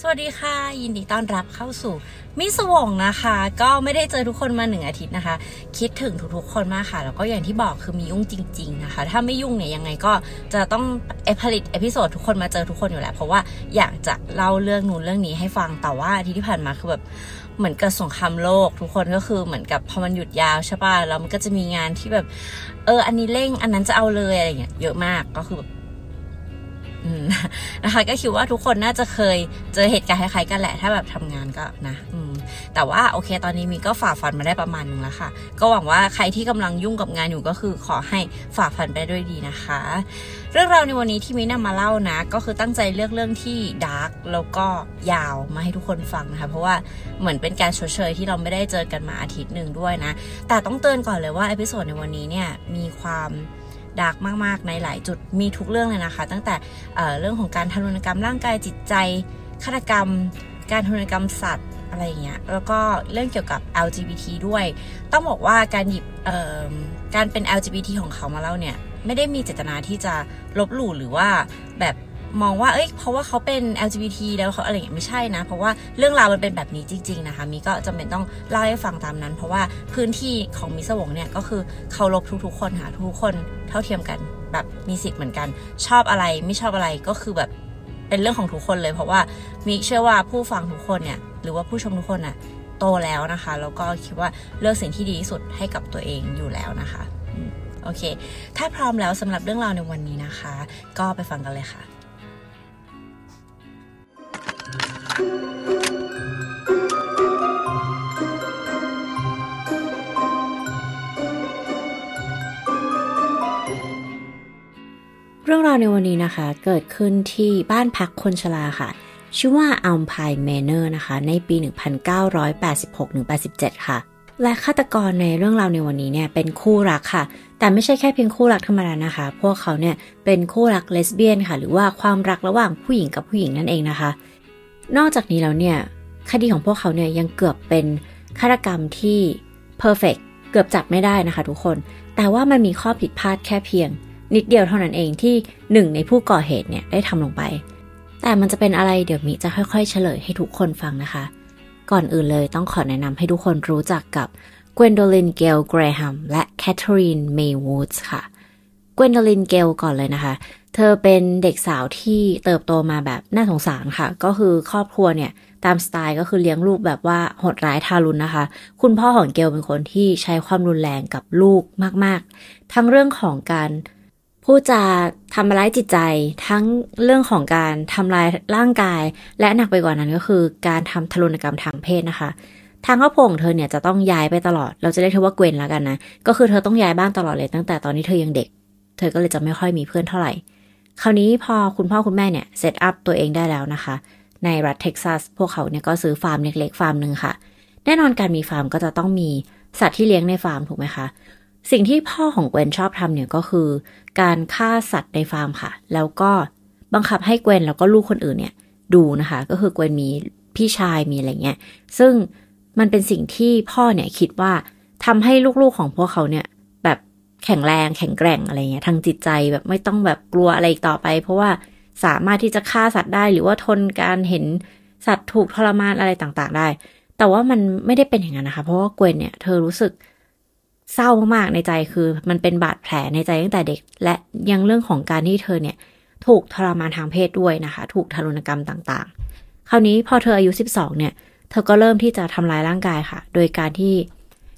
สวัสดีค่ะ ยินดีต้อนรับเข้าสู่มิสวงนะคะ ก็ไม่ได้เจอทุกคนมาหนึ่งอาทิตย์นะคะ คิดถึงทุกๆคนมากค่ะ แล้วก็อย่างที่บอกคือมิยุ่งจริง ๆ นะคะ ถ้าไม่ยุ่งเนี่ยยังไงก็จะต้องเอผลิต episode ทุกคนมาเจอทุกคนอยู่แล้วเพราะว่าอยากจะเล่าเรื่องนู้นเรื่องนี้ให้ฟังแต่ว่าอาทิตย์ที่ผ่านมาคือแบบเหมือนกับสงครามโลก ทุกคนก็คือเหมือนกับพอมันหยุดยาวใช่ป่ะแล้วมันก็จะมีงานที่แบบ เออ อันนี้เร่งอันนั้นจะเอาเลยอะไรเงี้ยเยอะมากก็คือแบบ นะคะ ก็คิดว่าทุกคนน่าจะเคยเจอเหตุการณ์คล้ายๆกันแหละ ถ้าแบบทำงานก็นะแต่ว่าโอเค ตอนนี้มิก็ฝ่าฟันมาได้ประมาณนึงแล้วค่ะ ก็หวังว่าใครที่กำลังยุ่งกับงานอยู่ก็คือขอให้ฝ่าฟันไปด้วยดีนะคะ เรื่องราวในวันนี้ที่มินำมาเล่านะ ก็คือตั้งใจเลือกเรื่องที่ dark แล้วก็ยาวมาให้ทุกคนฟังนะคะ เพราะว่าเหมือนเป็นการชดเชยที่เราไม่ได้เจอกันมาอาทิตย์หนึ่งด้วยนะ แต่ต้องเตือนก่อนเลยว่า episode ในวันนี้เนี่ยมีความ ดาร์กมากๆ ในหลายจุดมีทุกเรื่องเลยนะคะ ตั้งแต่เเรื่องของการทารุณกรรมร่างกายจิตใจฆาตกรรม การทารุณกรรมสัตว์อะไรอย่างเงี้ยแล้วก็เรื่องเกี่ยวกับ LGBT ด้วย ต้องบอกว่าการหยิบการเป็น LGBT ของเขามาเล่าเนี่ย ไม่ได้มีเจตนาที่จะลบหลู่หรือว่าแบบ มองว่าเอ้ยเพราะว่าเขาเป็น LGBT แล้วเขาอะไรอย่างเงี้ยไม่ใช่นะ เพราะว่าเรื่องราวมันเป็นแบบนี้จริง ๆ นะคะมีก็จำเป็นต้องเล่าให้ฟังตามนั้น เพราะว่าพื้นที่ของมิสวงเนี่ยก็คือเคารพทุกๆ คนค่ะทุกคนเท่าเทียมกันแบบมีสิทธิ์เหมือนกัน ชอบอะไรไม่ชอบอะไรก็คือแบบเป็นเรื่องของทุกคนเลย เพราะว่ามีเชื่อว่าผู้ฟังทุกคนเนี่ยหรือว่าผู้ชมทุกคนน่ะโตแล้วนะคะแล้วก็คิดว่าเลือกสิ่งที่ดีที่สุดให้กับตัวเองอยู่แล้วนะคะโอเค ถ้าพร้อมแล้วสำหรับเรื่องราวในวันนี้นะคะ ก็ไปฟังกันเลยค่ะ เรื่องราวในวันนี้นะคะ เกิดขึ้นที่บ้านพักคนชราค่ะ ชื่อว่าอัลพายเมเนอร์นะคะ ในปี 1986-87 ค่ะ และฆาตกรในเรื่องราวในวันนี้เนี่ยเป็นคู่รักค่ะ แต่ไม่ใช่แค่เพียงคู่รักธรรมดานะคะ พวกเขาเนี่ยเป็นคู่รักเลสเบี้ยนค่ะ หรือว่าความรักระหว่างผู้หญิงกับผู้หญิงนั่นเองนะคะ นอกจากนี้แล้วเนี่ย คดีของพวกเขาเนี่ยยังเกือบเป็นฆาตกรรมที่ perfect เกือบจับไม่ได้นะคะทุกคน แต่ว่ามันมีข้อผิดพลาดแค่เพียง นิดเดียวเท่านั้นเองที่หนึ่งในผู้ก่อเหตุเนี่ยได้ทำลงไป แต่มันจะเป็นอะไรเดี๋ยวมิจะค่อยๆ เฉลยให้ทุกคนฟังนะคะ ก่อนอื่นเลยต้องขอแนะนำให้ทุกคนรู้จักกับเกวนโดลินเกลเกรแฮมและแคทเธอรีนเมย์วูดส์ค่ะกวนโดลินเกลก่อนเลยนะคะ เธอเป็นเด็กสาวที่เติบโตมาแบบน่าสงสารค่ะ ก็คือครอบครัวเนี่ย ตามสไตล์ก็คือเลี้ยงลูกแบบว่าโหดร้ายทารุณนะคะ คุณพ่อของเกลเป็นคนที่ใช้ความรุนแรงกับลูกมาก ๆ ทั้งเรื่องของการผู้จะทำร้ายจิตใจทั้งเรื่องของการทำลายร่างกาย และหนักไปกว่านั้นก็คือ การทำทารุณกรรมทางเพศนะคะ ทางครอบครัวของเธอเนี่ยจะต้องย้ายไปตลอด เราจะเรียกเธอว่าเกวนแล้วกันนะ ก็คือเธอต้องย้ายบ้านตลอดเลยตั้งแต่ตอนที่เธอยังเด็ก เธอก็เลยจะไม่ค่อยมีเพื่อนเท่าไหร่ คราวนี้พอคุณพ่อคุณแม่เนี่ย set up ตัวเองได้แล้วนะคะ ในรัฐเท็กซัสพวกเขาเนี่ยก็ซื้อฟาร์มเล็กๆฟาร์มหนึ่งค่ะ แน่นอนการมีฟาร์มก็จะต้องมีสัตว์ที่เลี้ยงในฟาร์มถูกไหมคะ สิ่งที่พ่อของเกวนชอบทำเนี่ยก็คือ การฆ่าสัตว์ในฟาร์มค่ะ แล้วก็บังคับให้เกวนแล้วก็ลูกคนอื่นเนี่ยดูนะคะ ก็คือเกวนมีพี่ชายมีอะไรเงี้ย ซึ่งมันเป็นสิ่งที่พ่อเนี่ยคิดว่าทำให้ลูกๆของพวกเขาเนี่ย แข็งแรงแข็งแกร่งอะไรเงี้ยทางจิตใจแบบไม่ต้องแบบกลัวอะไรอีกต่อไป เพราะว่าสามารถที่จะฆ่าสัตว์ได้ หรือว่าทนการเห็นสัตว์ถูกทรมานอะไรต่างๆได้ แต่ว่ามันไม่ได้เป็นอย่างนั้นนะคะ เพราะว่าเกวนเนี่ยเธอรู้สึกเศร้ามากๆในใจคือ มันเป็นบาดแผลในใจตั้งแต่เด็ก และยังเรื่องของการที่เธอเนี่ย ถูกทรมานทางเพศด้วยนะคะ ถูกทารุณกรรมต่างๆ คราวนี้พอเธออายุ 12 เนี่ย เธอก็เริ่มที่จะทำลายร่างกายค่ะ โดยการที่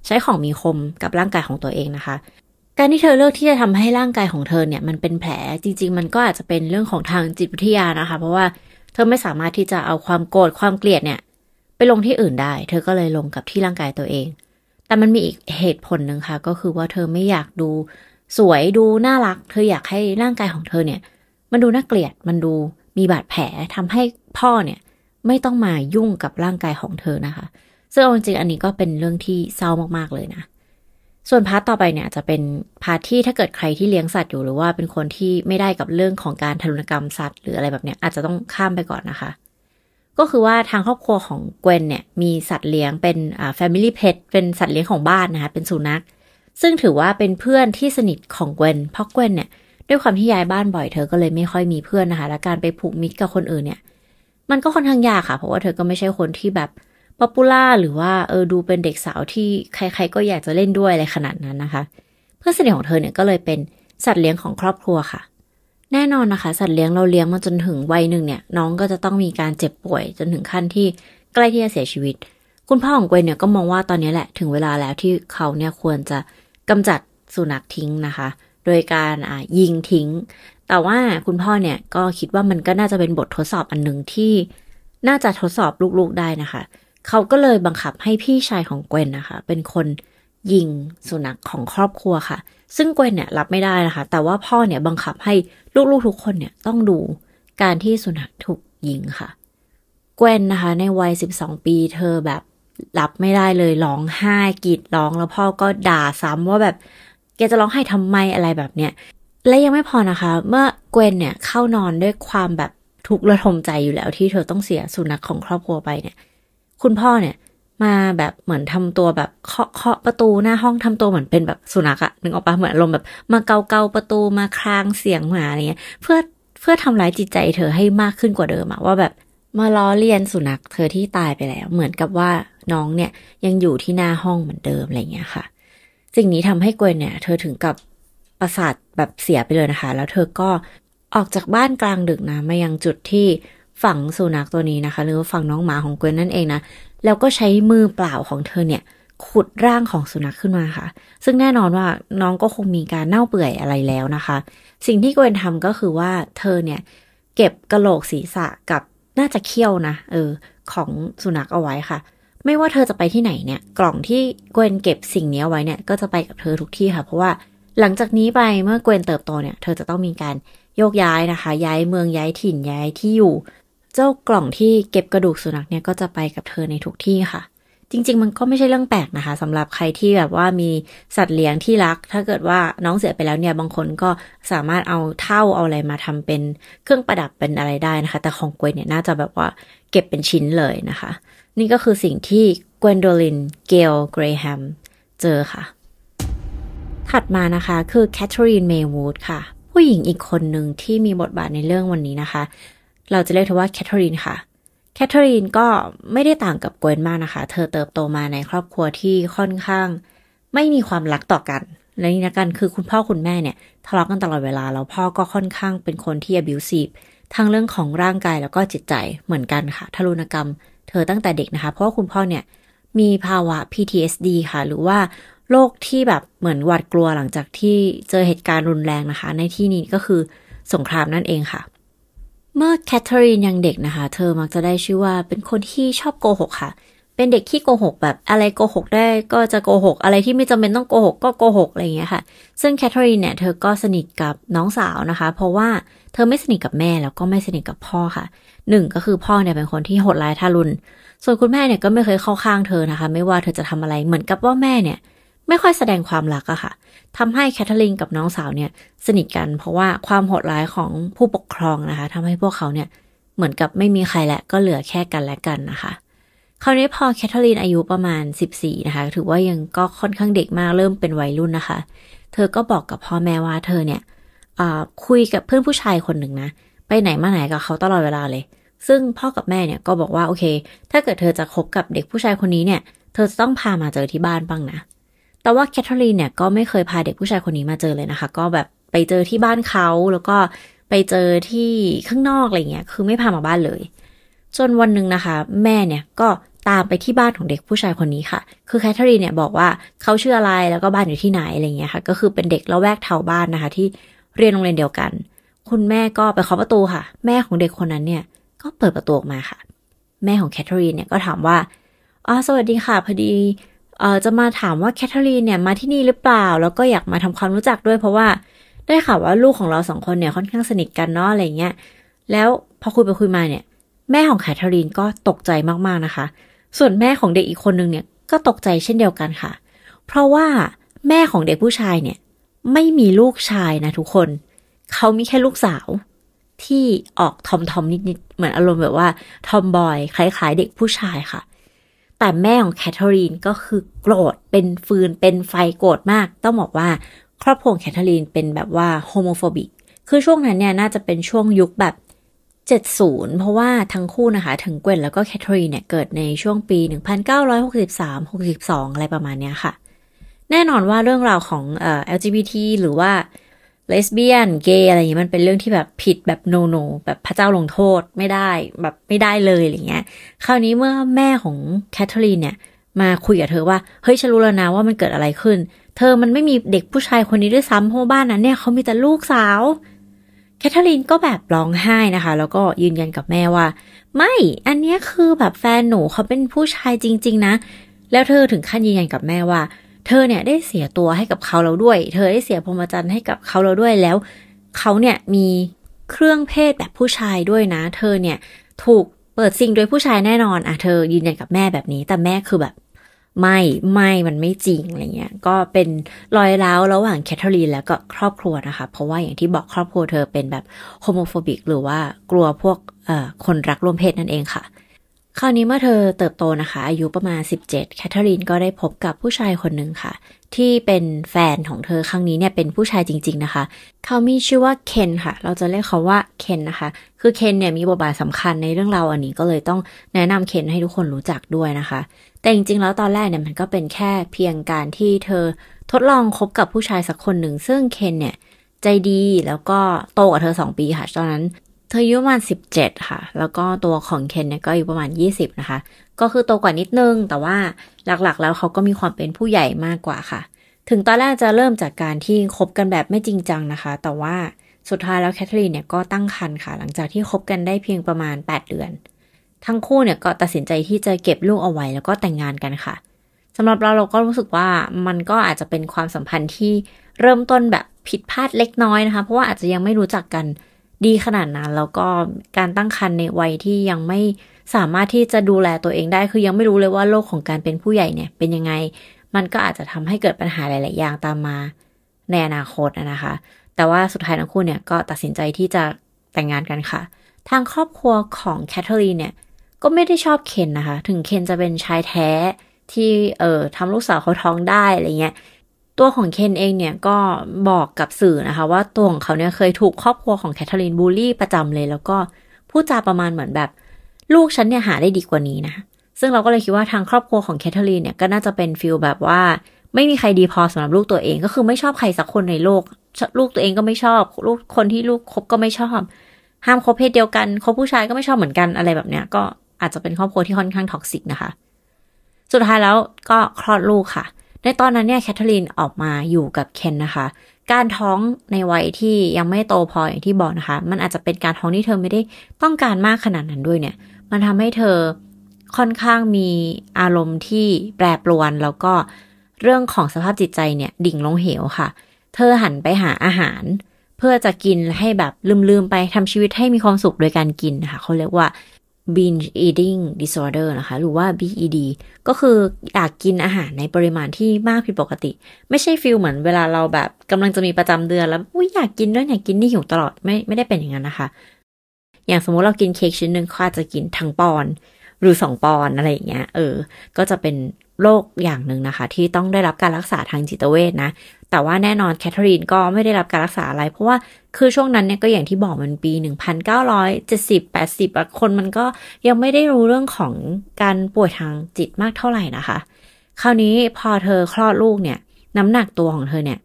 ใช้ของมีคมกับร่างกายของตัวเองนะคะ การที่เธอเลือกที่จะทำให้ร่างกายของเธอเนี่ยมันเป็นแผลจริง ๆ มันก็อาจจะเป็นเรื่องของทางจิตวิทยานะคะ เพราะว่าเธอไม่สามารถที่จะเอาความโกรธความเกลียดเนี่ย ไปลงที่อื่นได้ เธอก็เลยลงกับที่ร่างกายตัวเอง แต่มันมีอีกเหตุผลหนึ่งค่ะ ก็คือว่าเธอไม่อยากดูสวยดูน่ารัก เธออยากให้ร่างกายของเธอเนี่ย มันดูน่าเกลียดมันดูมีบาดแผลทำให้พ่อเนี่ย ไม่ต้องมายุ่งกับร่างกายของเธอนะคะซึ่งจริงๆอันนี้ก็เป็นเรื่องที่เศร้ามากๆเลยนะ ส่วน part ต่อไปเนี่ยจะเป็น part ที่ถ้าเกิดใครที่เลี้ยงสัตว์อยู่หรือว่าเป็นคนที่ไม่ได้กับเรื่องของการทารุณกรรมสัตว์หรืออะไรแบบเนี้ยอาจจะต้องข้ามไปก่อนนะคะ ก็คือว่าทางครอบครัวของเกวนเนี่ยมีสัตว์เลี้ยงเป็นอ่า family pet เป็นสัตว์เลี้ยงของบ้านนะคะเป็นสุนัข ซึ่งถือว่าเป็นเพื่อนที่สนิทของเกวนเพราะเกวนเนี่ยด้วยความที่ย้ายบ้านบ่อยเธอก็เลยไม่ค่อยมีเพื่อนนะคะ และการไปผูกมิตรกับคนอื่นเนี่ย มันก็ค่อนข้างยากค่ะ เพราะว่าเธอก็ไม่ใช่คนที่แบบ popular หรือว่าเออดูเป็นเด็กสาวที่ใครๆก็อยากจะเล่นด้วยอะไรขนาดนั้นนะคะ เพื่อนสนิทของเธอเนี่ยก็เลยเป็นสัตว์เลี้ยงของครอบครัวค่ะ แน่นอนนะคะ สัตว์เลี้ยงเราเลี้ยงมาจนถึงวัยหนึ่งเนี่ย น้องก็จะต้องมีการเจ็บป่วยจนถึงขั้นที่ใกล้ที่จะเสียชีวิต คุณพ่อของเกวนเนี่ยก็มองว่าตอนนี้แหละถึงเวลาแล้วที่เขาเนี่ยควรจะกำจัดสุนัขทิ้งนะคะ โดยการอ่ายิงทิ้ง แต่ว่าคุณพ่อเนี่ยก็คิดว่ามันก็น่าจะเป็นบททดสอบอันหนึ่งที่น่าจะทดสอบลูกๆได้นะคะ เขาก็เลยบังคับให้พี่ชายของเกวนนะคะ เป็นคนยิงสุนัขของครอบครัวค่ะ ซึ่งเกวนเนี่ยรับไม่ได้นะคะ แต่ว่าพ่อเนี่ยบังคับให้ลูกๆทุกคนเนี่ยต้องดูการที่สุนัขถูกยิงค่ะ เกวนนะคะ ในวัย 12 ปีเธอแบบรับไม่ได้เลยร้องไห้กรีดร้องแล้วพ่อก็ด่าซ้ำว่าแบบแกจะร้องไห้ทำไมอะไรแบบเนี้ยและยังไม่พอนะคะ เมื่อเกวนเนี่ยเข้านอนด้วยความแบบทุกข์ระทมใจอยู่แล้วที่เธอต้องเสียสุนัขของครอบครัวไปเนี่ย คุณพ่อเนี่ยมาแบบเหมือนทำตัวแบบเคาะเคาะประตูหน้าห้องทำตัวเหมือนเป็นแบบสุนัขอะนึกออกปะเหมือนอารมณ์แบบมาเกาเกาประตูมาคลางเสียงหมาอะไรเงี้ยเพื่อเพื่อทำร้ายจิตใจเธอให้มากขึ้นกว่าเดิมอะว่าแบบมาล้อเลียนสุนัขเธอที่ตายไปแล้ว เหมือนกับว่าน้องเนี่ยยังอยู่ที่หน้าห้องเหมือนเดิมอะไรเงี้ยค่ะสิ่งนี้ทำให้กวนเนี่ย เธอถึงกับประสาทแบบเสียไปเลยนะคะ แล้วเธอก็ออกจากบ้านกลางดึกนะมายังจุดที่ ฝังสุนัขตัวนี้นะคะ หรือว่าฝังน้องหมาของเกวนนั่นเองนะ แล้วก็ใช้มือเปล่าของเธอเนี่ย ขุดร่างของสุนัขขึ้นมาค่ะ ซึ่งแน่นอนว่าน้องก็คงมีการเน่าเปื่อยอะไรแล้วนะคะ สิ่งที่เกวนทำก็คือว่าเธอเนี่ย เก็บกระโหลกศีรษะกับน่าจะเขี้ยวนะเออของสุนัขเอาไว้ค่ะ ไม่ว่าเธอจะไปที่ไหนเนี่ย กล่องที่เกวนเก็บสิ่งนี้เอาไว้เนี่ย ก็จะไปกับเธอทุกที่ค่ะ เพราะว่าหลังจากนี้ไปเมื่อเกวนเติบโตเนี่ย เธอจะต้องมีการโยกย้ายนะคะ ย้ายเมืองย้ายถิ่นย้ายที่อยู่ เจ้ากล่องที่เก็บกระดูกสุนัขเนี่ยก็จะไปกับเธอในทุกที่ค่ะ จริง ๆ มันก็ไม่ใช่เรื่องแปลกนะคะสำหรับใครที่แบบว่ามีสัตว์เลี้ยงที่รัก ถ้าเกิดว่าน้องเสียไปแล้วเนี่ยบางคนก็สามารถเอาเถ้าเอาอะไรมาทำเป็นเครื่องประดับเป็นอะไรได้นะคะ แต่ของเกวนเนี่ยน่าจะแบบว่าเก็บเป็นชิ้นเลยนะคะ นี่ก็คือสิ่งที่เกวนโดลินเกลเกรแฮมเจอค่ะ ถัดมานะคะคือแคทเธอรีนเมย์วูดค่ะ ผู้หญิงอีกคนหนึ่งที่มีบทบาทในเรื่องวันนี้นะคะ เราจะเรียกเธอว่าแคทเธอรีนค่ะ แคทเธอรีนก็ไม่ได้ต่างกับเกวนมากนะคะ เธอเติบโตมาในครอบครัวที่ค่อนข้าง ไม่มีความรักต่อกัน และนี่นะกันคือคุณพ่อคุณแม่เนี่ยทะเลาะกันตลอดเวลา แล้วพ่อก็ค่อนข้างเป็นคนที่ abusive ทั้งเรื่องของร่างกายแล้วก็จิตใจเหมือนกันค่ะ ทารุณกรรม เธอตั้งแต่เด็กนะคะ เพราะว่าคุณพ่อเนี่ยมีภาวะ PTSD ค่ะ หรือว่าโรคที่แบบเหมือนหวาดกลัวหลังจากที่เจอเหตุการณ์รุนแรงนะคะ ในที่นี้ก็คือสงครามนั่นเองค่ะ เมื่อแคทเธอรีนยังเด็กนะคะ เธอมักจะได้ชื่อว่าเป็นคนที่ชอบโกหกค่ะ เป็นเด็กที่โกหกแบบอะไรโกหกได้ก็จะโกหก อะไรที่ไม่จำเป็นต้องโกหกก็โกหกอะไรอย่างเงี้ยค่ะ ซึ่งแคทเธอรีนเนี่ยเธอก็สนิทกับน้องสาวนะคะ เพราะว่าเธอไม่สนิทกับแม่แล้วก็ไม่สนิทกับพ่อค่ะหนึ่งก็คือพ่อเนี่ยเป็นคนที่โหดร้ายทารุณ ส่วนคุณแม่เนี่ยก็ไม่เคยเข้าข้างเธอนะคะ ไม่ว่าเธอจะทำอะไรเหมือนกับว่าแม่เนี่ย ไม่ค่อยแสดงความรักอะค่ะทำให้แคทเธอรีนกับน้องสาวเนี่ยสนิทกันเพราะว่าความโหดร้ายของผู้ปกครองนะคะทำให้พวกเขาเนี่ยเหมือนกับไม่มีใครและก็เหลือแค่กันและกันนะคะคราวนี้พอแคทเธอรีนอายุประมาณ 14 นะคะ ถือว่ายังก็ค่อนข้างเด็กมากเริ่มเป็นวัยรุ่นนะคะ เธอก็บอกกับพ่อแม่ว่าเธอเนี่ยคุยกับเพื่อนผู้ชายคนหนึ่งนะ ไปไหนมาไหนกับเขาตลอดเวลาเลย ซึ่งพ่อกับแม่เนี่ยก็บอกว่าโอเค ถ้าเกิดเธอจะคบกับเด็กผู้ชายคนนี้เนี่ย เธอจะต้องพามาเจอที่บ้านบ้างนะ แต่ว่าแคทเธอรีนเนี่ยก็ไม่เคยพาเด็กผู้ชายคนนี้มาเจอเลยนะคะ ก็แบบไปเจอที่บ้านเขาแล้วก็ไปเจอที่ข้างนอกอะไรเงี้ย คือไม่พามาบ้านเลย จนวันหนึ่งนะคะ แม่เนี่ยก็ตามไปที่บ้านของเด็กผู้ชายคนนี้ค่ะ คือแคทเธอรีนเนี่ยบอกว่าเขาชื่ออะไรแล้วก็บ้านอยู่ที่ไหนอะไรเงี้ยค่ะ ก็คือเป็นเด็กละแวกแถวบ้านนะคะ ที่เรียนโรงเรียนเดียวกัน คุณแม่ก็ไปเคาะประตูค่ะ แม่ของเด็กคนนั้นเนี่ย ก็เปิดประตูออกมาค่ะ แม่ของแคทเธอรีนเนี่ยก็ถามว่าอ๋อสวัสดีค่ะพอดี เออจะมาถามว่าแคทเธอรีนเนี่ยมาที่นี่หรือเปล่า แล้วก็อยากมาทำความรู้จักด้วย เพราะว่าได้ข่าวว่าลูกของเราสองคนเนี่ยค่อนข้างสนิทกันเนาะอะไรเงี้ย แล้วพอคุยไปคุยมาเนี่ย แม่ของแคทเธอรีนก็ตกใจมากๆนะคะ ส่วนแม่ของเด็กอีกคนนึงเนี่ยก็ตกใจเช่นเดียวกันค่ะ เพราะว่าแม่ของเด็กผู้ชายเนี่ยไม่มีลูกชายนะทุกคน เขามีแค่ลูกสาว ที่ออกทอมทอมนิดๆเหมือนอารมณ์แบบว่า tomboy คล้ายๆ เด็กผู้ชายค่ะ แต่แม่ของแคทเธอรีนก็คือโกรธเป็นฟืนเป็นไฟโกรธมาก ต้องบอกว่าครอบครัวแคทเธอรีนเป็นแบบว่า homophobic คือช่วงนั้นเนี่ยน่าจะเป็นช่วงยุคแบบ 70 เพราะว่าทั้งคู่นะคะทั้งเกวนแล้วก็แคทเธอรีนเนี่ยเกิดในช่วงปี 1963-62 อะไรประมาณเนี้ยค่ะ แน่นอนว่าเรื่องราวของเอ่อ LGBT หรือว่า เลสเบี้ยนเกย์อะไรอย่างเงี้ยมันเป็นเรื่องที่แบบผิดแบบโนโนแบบพระเจ้าลงโทษไม่ได้แบบไม่ได้เลยอะไรเงี้ย คราวนี้เมื่อแม่ของแคทเธอรีนเนี่ยมาคุยกับเธอว่า เฮ้ยฉันรู้แล้วนะว่ามันเกิดอะไรขึ้น เธอมันไม่มีเด็กผู้ชายคนนี้ด้วยซ้ำเพราะบ้านนั้นเนี่ยเขามีแต่ลูกสาว แคทเธอรีนก็แบบร้องไห้นะคะ แล้วก็ยืนยันกับแม่ว่า ไม่อันนี้คือแบบแฟนหนูเขาเป็นผู้ชายจริง ๆ นะ แล้วเธอถึงขั้นยืนยันกับแม่ว่า เธอเนี่ยได้เสียตัวให้กับเขาแล้วด้วย เธอได้เสียพรหมจรรย์ให้กับเขาแล้วด้วยแล้ว เขาเนี่ยมีเครื่องเพศแบบผู้ชายด้วยนะ เธอเนี่ยถูกเปิดซิงโดยผู้ชายแน่นอนอะเธอยืนยันกับแม่แบบนี้ แต่แม่คือแบบ ไม่ไม่มันไม่จริงอะไรเงี้ยก็เป็นรอยร้าวระหว่างแคทเธอรีนแล้วก็ครอบครัวนะคะ เพราะว่าอย่างที่บอกครอบครัวเธอเป็นแบบ homophobic หรือว่ากลัวพวกคนรักร่วมเพศนั่นเองค่ะ คราวนี้เมื่อเธอเติบโตนะคะ อายุประมาณ 17 แคทเธอรีนก็ได้พบกับผู้ชายคนหนึ่งค่ะ ที่เป็นแฟนของเธอครั้งนี้เนี่ยเป็นผู้ชายจริง ๆนะคะ เขามีชื่อว่าเคนค่ะ เราจะเรียกเขาว่าเคนนะคะ คือเคนเนี่ยมีบทบาทสำคัญในเรื่องราวอันนี้ก็เลยต้องแนะนำเคนให้ทุกคนรู้จักด้วยนะคะ แต่จริงๆ แล้วตอนแรกเนี่ยมันก็เป็นแค่เพียงการที่เธอทดลองคบกับผู้ชายสักคนหนึ่งซึ่งเคนเนี่ยใจดีแล้วก็โตกว่าเธอสองปีค่ะ ตอนนั้น ธออายุประมาณสิบเจ็ดค่ะ แล้วก็ตัวของเคนเนี่ยก็อายุประมาณยี่สิบนะคะ ก็คือโตกว่านิดนึง แต่ว่าหลักๆ แล้วเขาก็มีความเป็นผู้ใหญ่มากกว่าค่ะ ถึงตอนแรกจะเริ่มจากการที่คบกันแบบไม่จริงจังนะคะ แต่ว่าสุดท้ายแล้วแคทเธอรีนเนี่ยก็ตั้งครรภ์ค่ะ หลังจากที่คบกันได้เพียงประมาณ 8 เดือน ทั้งคู่เนี่ยก็ตัดสินใจที่จะเก็บลูกเอาไว้แล้วก็แต่งงานกันค่ะสำหรับเราเราก็รู้สึกว่ามันก็อาจจะเป็นความสัมพันธ์ที่เริ่มต้นแบบผิดพลาดเล็กน้อยนะคะ เพราะว่าอาจจะยังไม่รู้จักกัน ดีขนาดนั้น แล้วก็การตั้งครรภ์ในวัยที่ยังไม่สามารถที่จะดูแลตัวเองได้ คือยังไม่รู้เลยว่าโลกของการเป็นผู้ใหญ่เนี่ยเป็นยังไง มันก็อาจจะทำให้เกิดปัญหาหลาย ๆ อย่างตามมาในอนาคตนะคะ แต่ว่าสุดท้ายทั้งคู่เนี่ยก็ตัดสินใจที่จะแต่งงานกันค่ะ ทางครอบครัวของแคทเธอรีนเนี่ยก็ไม่ได้ชอบเคนนะคะ ถึงเคนจะเป็นชายแท้ที่เอ่อทำลูกสาวเขาท้องได้อะไรเงี้ย ตัวของเคนเองเนี่ยก็บอกกับสื่อนะคะ ว่าตัวของเขาเนี่ยเคยถูกครอบครัวของแคทเธอรีนบูลลี่ประจำเลย แล้วก็พูดจาประมาณเหมือนแบบ ลูกฉันเนี่ยหาได้ดีกว่านี้นะ ซึ่งเราก็เลยคิดว่าทางครอบครัวของแคทเธอรีนเนี่ยก็น่าจะเป็น feel แบบว่า ไม่มีใครดีพอสำหรับลูกตัวเองก็คือไม่ชอบใครสักคนในโลก ลูกตัวเองก็ไม่ชอบ ลูกคนที่ลูกคบก็ไม่ชอบ ห้ามคบเพศเดียวกันคบผู้ชายก็ไม่ชอบเหมือนกันอะไรแบบเนี้ย ก็อาจจะเป็นครอบครัวที่ค่อนข้าง toxic นะคะ สุดท้ายแล้วก็คลอดลูกค่ะ ในตอนนั้นเนี่ยแคทเธอรีนออกมาอยู่กับเคนนะคะ การท้องในวัยที่ยังไม่โตพออย่างที่บอกนะคะ มันอาจจะเป็นการท้องที่เธอไม่ได้ต้องการมากขนาดนั้นด้วยเนี่ย มันทำให้เธอค่อนข้างมีอารมณ์ที่แปรปรวนแล้วก็เรื่องของสภาพจิตใจเนี่ยดิ่งลงเหวค่ะ เธอหันไปหาอาหาร เพื่อจะกินให้แบบลืมๆไปทำชีวิตให้มีความสุขโดยการกินนะคะเขาเรียกว่า binge eating disorder นะคะ หรือว่า BED ก็คืออยากกินอาหารในปริมาณที่มากผิดปกติ ไม่ใช่ฟิลเหมือนเวลาเราแบบกำลังจะมีประจำเดือนแล้วอุ้ยอยากกินด้วยอยากกินนี่หิวตลอดไม่ไม่ได้เป็นอย่างนั้นนะคะ อย่างสมมุติเรากินเค้กชิ้นหนึ่งเขาอาจจะกินทั้งปอน หรือสองปอนอะไรอย่างเงี้ยเออ ก็จะเป็นโรคอย่างหนึ่งนะคะ ที่ต้องได้รับการรักษาทางจิตเวชนะ แต่ว่าแน่นอนแคทเธอรีนก็ไม่ได้รับการรักษาอะไร เพราะว่าคือช่วงนั้นเนี่ยก็อย่างที่บอกมันปี 1970 80คนมันก็ยังไม่ได้รู้เรื่องของการป่วยทางจิตมากเท่าไหร่นะคะ คราวนี้พอเธอคลอดลูกเนี่ย น้ำหนักตัวของเธอเนี่ย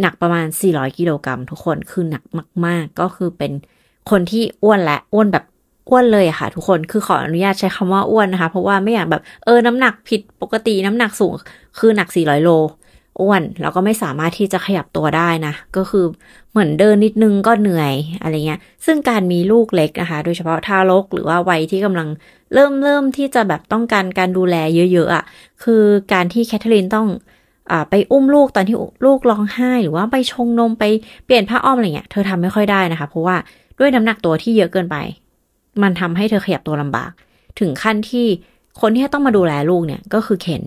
หนักประมาณ 400 กิโลกรัมทุกคนคือหนักมาก ๆ ก็คือเป็นคนที่อ้วนและอ้วนแบบ อ้วนเลยค่ะ ทุกคนคือขออนุญาตใช้คำว่าอ้วนนะคะ เพราะว่าไม่อยากแบบเออน้ำหนักผิดปกติน้ำหนักสูงคือหนัก 400 โลอ้วนแล้วก็ไม่สามารถที่จะขยับตัวได้นะ ก็คือเหมือนเดินนิดนึงก็เหนื่อยอะไรเงี้ย ซึ่งการมีลูกเล็กนะคะ โดยเฉพาะทารกหรือว่าวัยที่กำลังเริ่มเริ่มที่จะแบบต้องการการดูแลเยอะๆอะ่ะคือการที่แคทเธอรีนต้องอไปอุ้มลูกตอนที่ลูกร้องไห้ หรือว่าไปชงนมไปเปลี่ยนผ้าอ้อมอะไรเงี้ยเธอทำไม่ค่อยได้นะคะ เพราะว่าด้วยน้ำหนักตัวที่เยอะเกินไป มันทำให้เธอขยับตัวลำบาก ถึงขั้นที่คนที่ต้องมาดูแลลูกเนี่ยก็คือเคน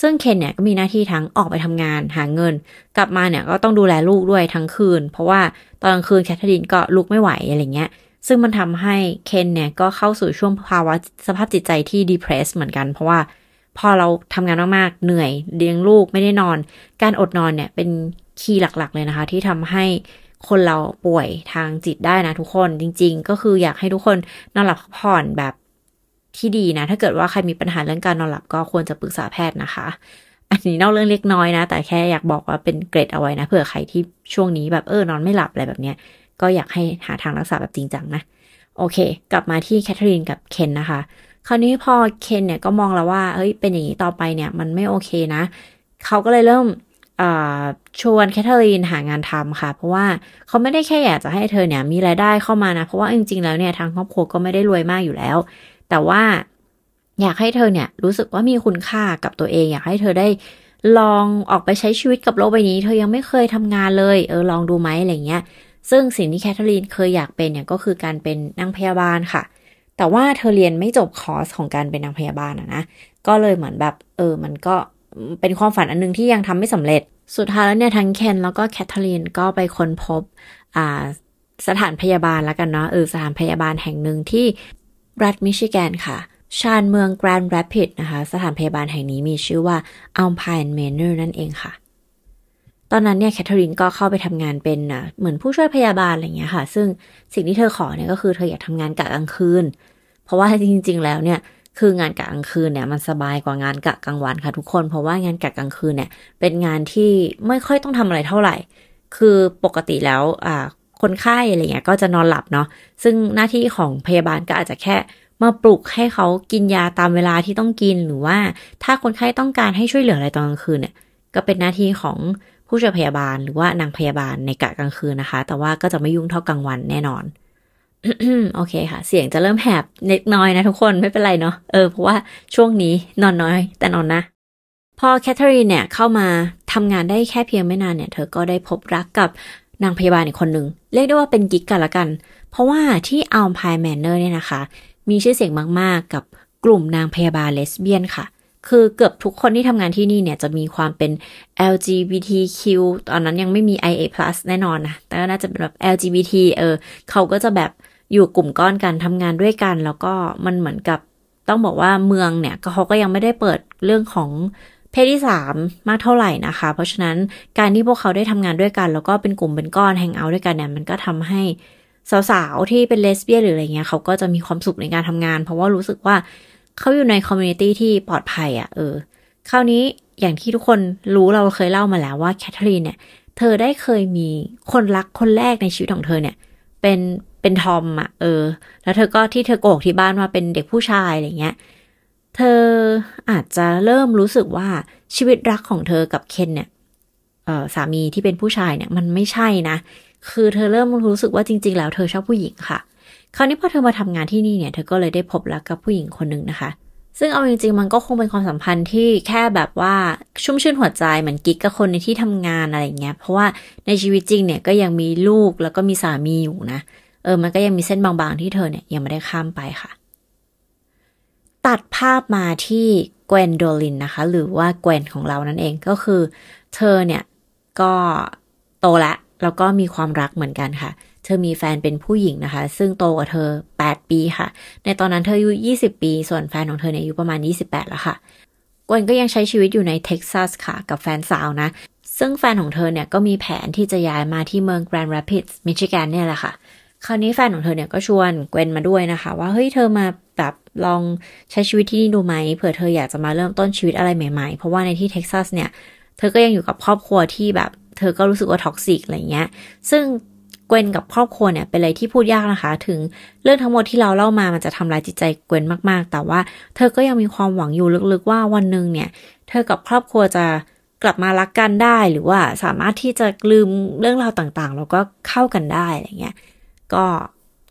ซึ่งเคนเนี่ยก็มีหน้าที่ทั้งออกไปทำงานหาเงิน กลับมาเนี่ยก็ต้องดูแลลูกด้วยทั้งคืน เพราะว่าตอนกลางคืนแคทเธอรีนก็ลุกไม่ไหวอะไรเงี้ย ซึ่งมันทำให้เคนเนี่ยก็เข้าสู่ช่วงภาวะสภาพจิตใจที่ depressed เหมือนกัน เพราะว่าพอเราทำงานมากๆเหนื่อยเลี้ยงลูกไม่ได้นอน การอดนอนเนี่ยเป็น key หลักๆเลยนะคะ ที่ทำให้ คนเราป่วยทางจิตได้นะทุกคนจริง ๆ ก็คืออยากให้ทุกคนนอนหลับพักผ่อนแบบที่ดีนะ ถ้าเกิดว่าใครมีปัญหาเรื่องการนอนหลับก็ควรจะปรึกษาแพทย์นะคะ อันนี้นอกเรื่องเล็กน้อยนะ แต่แค่อยากบอกว่าเป็นเกรดเอาไว้นะเผื่อใครที่ช่วงนี้แบบเออนอนไม่หลับอะไรแบบเนี้ยก็อยากให้หาทางรักษาแบบจริงจังนะโอเค กลับมาที่แคทเธอรีนกับเคนนะคะ คราวนี้พอเคนเนี่ยก็มองแล้วว่าเฮ้ยเป็นอย่างนี้ต่อไปเนี่ย มันไม่โอเคนะ เขาก็เลยเริ่ม ชวนแคทเธอรีนหางานทำค่ะ เพราะว่าเขาไม่ได้แค่อยากจะให้เธอเนี่ยมีรายได้เข้ามานะ เพราะว่าจริงๆแล้วเนี่ยทางครอบครัวก็ไม่ได้รวยมากอยู่แล้ว แต่ว่าอยากให้เธอเนี่ยรู้สึกว่ามีคุณค่ากับตัวเอง อยากให้เธอได้ลองออกไปใช้ชีวิตกับโลกใบนี้ เธอยังไม่เคยทำงานเลยเออลองดูไหมอะไรเงี้ย ซึ่งสิ่งที่แคทเธอรีนเคยอยากเป็นเนี่ยก็คือการเป็นนางพยาบาลค่ะ แต่ว่าเธอเรียนไม่จบคอร์สของการเป็นนางพยาบาลอะนะก็เลยเหมือนแบบเออมันก็ เป็นความฝันอันนึงที่ยังทำไม่สำเร็จ สุดท้ายแล้วเนี่ยทั้งเคนแล้วก็แคทเธอรีนก็ไปค้นพบอ่าสถานพยาบาลแล้วกันเนาะเออสถานพยาบาลแห่งหนึ่งที่รัฐมิชิแกนค่ะ ชานเมืองแกรนด์แรปิดส์นะคะ สถานพยาบาลแห่งนี้มีชื่อว่าอัลพายน์เมเนอร์นั่นเองค่ะ ตอนนั้นเนี่ยแคทเธอรีนก็เข้าไปทำงานเป็นเหมือนผู้ช่วยพยาบาลอะไรเงี้ยค่ะ ซึ่งสิ่งที่เธอขอเนี่ยก็คือเธออยากทำงานกะกลางคืน เพราะว่าจริง ๆ แล้วเนี่ย คืองานกะกลางคืนเนี่ยมันสบายกว่างานกะกลางวันค่ะทุกคน เพราะว่างานกะกลางคืนเนี่ย เป็นงานที่ไม่ค่อยต้องทำอะไรเท่าไหร่ คือปกติแล้วอ่าคนไข้อะไรเงี้ยก็จะนอนหลับเนาะซึ่งหน้าที่ของพยาบาลก็อาจจะแค่มาปลุกให้เขากินยาตามเวลาที่ต้องกินหรือว่า ถ้าคนไข้ต้องการให้ช่วยเหลืออะไรตอนกลางคืนเนี่ย ก็เป็นหน้าที่ของผู้ช่วยพยาบาลหรือว่านางพยาบาลในกะกลางคืนนะคะ แต่ว่าก็จะไม่ยุ่งเท่ากลางวันแน่นอน โอเคค่ะ เสียงจะเริ่มแหบเล็กน้อยนะทุกคนไม่เป็นไรเนาะเออเพราะว่าช่วงนี้นอนน้อย แต่นอนนะ พอแคทเธอรีนเนี่ยเข้ามาทำงานได้แค่เพียงไม่นานเนี่ย เธอก็ได้พบรักกับนางพยาบาลอีกคนหนึ่ง เรียกได้ว่าเป็นกิ๊กกันละกัน เพราะว่าที่อัลพายน์แมเนอร์เนี่ยนะคะ มีชื่อเสียงมาก ๆ กับกลุ่มนางพยาบาลเลสเบี้ยนค่ะ คือเกือบทุกคนที่ทำงานที่นี่เนี่ยจะมีความเป็น LGBTQ ตอนนั้นยังไม่มี IA+ แน่นอนนะ แต่ก็น่าจะเป็นแบบ LGBT เออเขาก็จะแบบอยู่กลุ่มก้อนกันทำงานด้วยกัน แล้วก็มันเหมือนกับต้องบอกว่าเมืองเนี่ยเขาก็ยังไม่ได้เปิดเรื่องของเพศที่สามมากเท่าไหร่นะคะ เพราะฉะนั้นการที่พวกเขาได้ทำงานด้วยกัน แล้วก็เป็นกลุ่มเป็นก้อน hang out ด้วยกันเนี่ยมันก็ทำให้สาวๆที่เป็นเลสเบี้ยนหรืออะไรเงี้ยเขาก็จะมีความสุขในการทำงาน เพราะว่ารู้สึกว่า เขาอยู่ใน community ที่ปลอดภัยอะ่ะเออ คราวนี้อย่างที่ทุกคนรู้เราเคยเล่ามาแล้วว่าแคทเธอรีนเนี่ย เธอได้เคยมีคนรักคนแรกในชีวิตของเธอเนี่ย เป็นเป็นทอมอะเออ แล้วเธอก็ที่เธอโกกที่บ้านว่าเป็นเด็กผู้ชายอะไรเงี้ย เธออาจจะเริ่มรู้สึกว่าชีวิตรักของเธอกับเคนเนี่ยเออสามีที่เป็นผู้ชายเนี่ย มันไม่ใช่นะ คือเธอเริ่มรู้สึกว่าจริง ๆ แล้วเธอชอบผู้หญิงค่ะ คราวนี้พอเธอมาทำงานที่นี่เนี่ยเธอก็เลยได้พบรักกับผู้หญิงคนหนึ่งนะคะ ซึ่งเอาจริงๆมันก็คงเป็นความสัมพันธ์ที่แค่แบบว่าชุ่มชื่นหัวใจเหมือนกิ๊กกับคนในที่ทำงานอะไรเงี้ย เพราะว่าในชีวิตจริงเนี่ยก็ยังมีลูกแล้วก็มีสามีอยู่นะ เออมันก็ยังมีเส้นบางๆที่เธอเนี่ยยังไม่ได้ข้ามไปค่ะ ตัดภาพมาที่เกวนโดลินนะคะ หรือว่าเกวนของเรานั่นเองก็คือ เธอเนี่ยก็โตแล้วแล้วก็มีความรักเหมือนกันค่ะ เธอมีแฟนเป็นผู้หญิงนะคะ ซึ่งโตกว่าเธอ 8 ปีค่ะ ในตอนนั้นเธออายุ 20 ปี ส่วนแฟนของเธอเนี่ยอายุประมาณ 28 แล้วค่ะเกวนก็ยังใช้ชีวิตอยู่ในเท็กซัสค่ะ กับแฟนสาวนะ ซึ่งแฟนของเธอเนี่ยก็มีแผนที่จะย้ายมาที่เมืองแกรนด์แรปิดส์มิชิแกนเนี่ยแหละค่ะ คราวนี้แฟนของเธอเนี่ยก็ชวนเกวนมาด้วยนะคะ ว่าเฮ้ยเธอมาแบบลองใช้ชีวิตที่นี่ดูไหมเผื่อเธออยากจะมาเริ่มต้นชีวิตอะไรใหม่ๆ เพราะว่าในที่เท็กซัสเนี่ยเธอก็ยังอยู่กับครอบครัวที่แบบ เธอก็รู้สึกว่า toxic อะไรเงี้ย ซึ่ง เกวนกับครอบครัวเนี่ยเป็นอะไรที่พูดยากนะคะ ถึงเรื่องทั้งหมดที่เราเล่ามามันจะทำลายจิตใจเกวนมากๆ แต่ว่าเธอก็ยังมีความหวังอยู่ลึกๆว่าวันหนึ่งเนี่ย เธอกับครอบครัวจะกลับมารักกันได้หรือว่าสามารถที่จะลืมเรื่องราวต่างๆ แล้วก็เข้ากันได้อะไรเงี้ยก็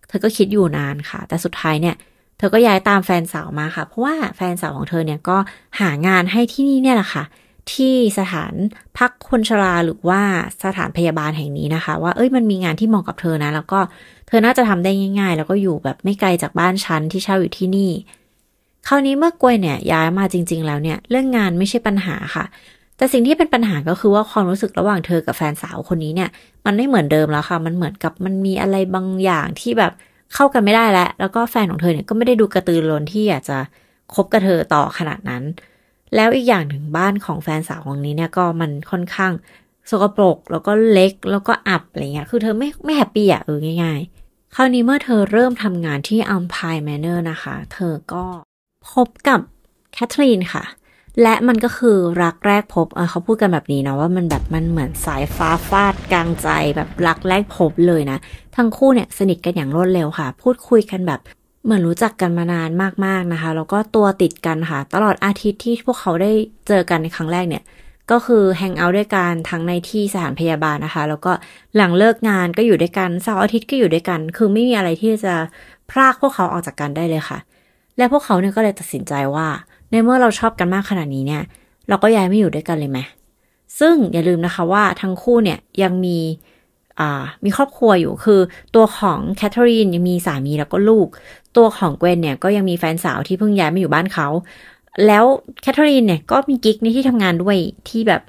เธอก็คิดอยู่นานค่ะ แต่สุดท้ายเนี่ยเธอก็ย้ายตามแฟนสาวมาค่ะ เพราะว่าแฟนสาวของเธอเนี่ยก็หางานให้ที่นี่เนี่ยแหละค่ะ ที่สถานพักคนชราหรือว่าสถานพยาบาลแห่งนี้นะคะ ว่าเอ้ยมันมีงานที่เหมาะกับเธอนะ แล้วก็เธอน่าจะทำได้ง่าย ๆ แล้วก็อยู่แบบไม่ไกลจากบ้านฉันที่เช่าอยู่ที่นี่ คราวนี้เมื่อกวยเนี่ยย้ายมาจริง ๆ แล้วเนี่ย เรื่องงานไม่ใช่ปัญหาค่ะ แต่สิ่งที่เป็นปัญหาก็คือว่าความรู้สึกระหว่างเธอกับแฟนสาวคนนี้เนี่ย มันไม่เหมือนเดิมแล้วค่ะ มันเหมือนกับมันมีอะไรบางอย่างที่แบบเข้ากันไม่ได้แล้ว แล้วก็แฟนของเธอเนี่ยก็ไม่ได้ดูกระตือรือร้นที่อยากจะคบกับเธอต่อขนาดนั้น แล้วอีกอย่างหนึ่งบ้านของแฟนสาวของนี้เนี่ยก็มันค่อนข้างสกปรกแล้วก็เล็กแล้วก็อับอะไรเงี้ย คือเธอไม่ไม่ happy อะเออง่าย ๆ คราวนี้เมื่อเธอเริ่มทำงานที่อัลพายน์แมเนอร์นะคะ เธอก็พบกับแคทเธอรีนค่ะ และมันก็คือรักแรกพบเขาพูดกันแบบนี้นะว่ามันแบบมันเหมือนสายฟ้าฟาดกลางใจแบบรักแรกพบเลยนะ ทั้งคู่เนี่ยสนิทกันอย่างรวดเร็วค่ะ พูดคุยกันแบบ เหมือนรู้จักกันมานานมากๆนะคะ แล้วก็ตัวติดกันค่ะ ตลอดอาทิตย์ที่พวกเขาได้เจอกันในครั้งแรกเนี่ย ก็คือแฮงเอาท์ด้วยกันทั้งในที่สถานพยาบาลนะคะ แล้วก็หลังเลิกงานก็อยู่ด้วยกันเสาร์อาทิตย์ก็อยู่ด้วยกัน คือไม่มีอะไรที่จะพรากพวกเขาออกจากกันได้เลยค่ะ และพวกเขาเนี่ยก็เลยตัดสินใจว่า ในเมื่อเราชอบกันมากขนาดนี้เนี่ย เราก็ย้ายไม่อยู่ด้วยกันเลยไหมซึ่งอย่าลืมนะคะว่าทั้งคู่เนี่ยยังมี มีครอบครัวอยู่คือตัวของแคทเธอรีนยังมีสามีแล้วก็ลูก ตัวของเกวนเนี่ยก็ยังมีแฟนสาวที่เพิ่งย้ายมาอยู่บ้านเขา แล้วแคทเธอรีนเนี่ยก็มีกิ๊กในที่ทำงานด้วยที่แบบ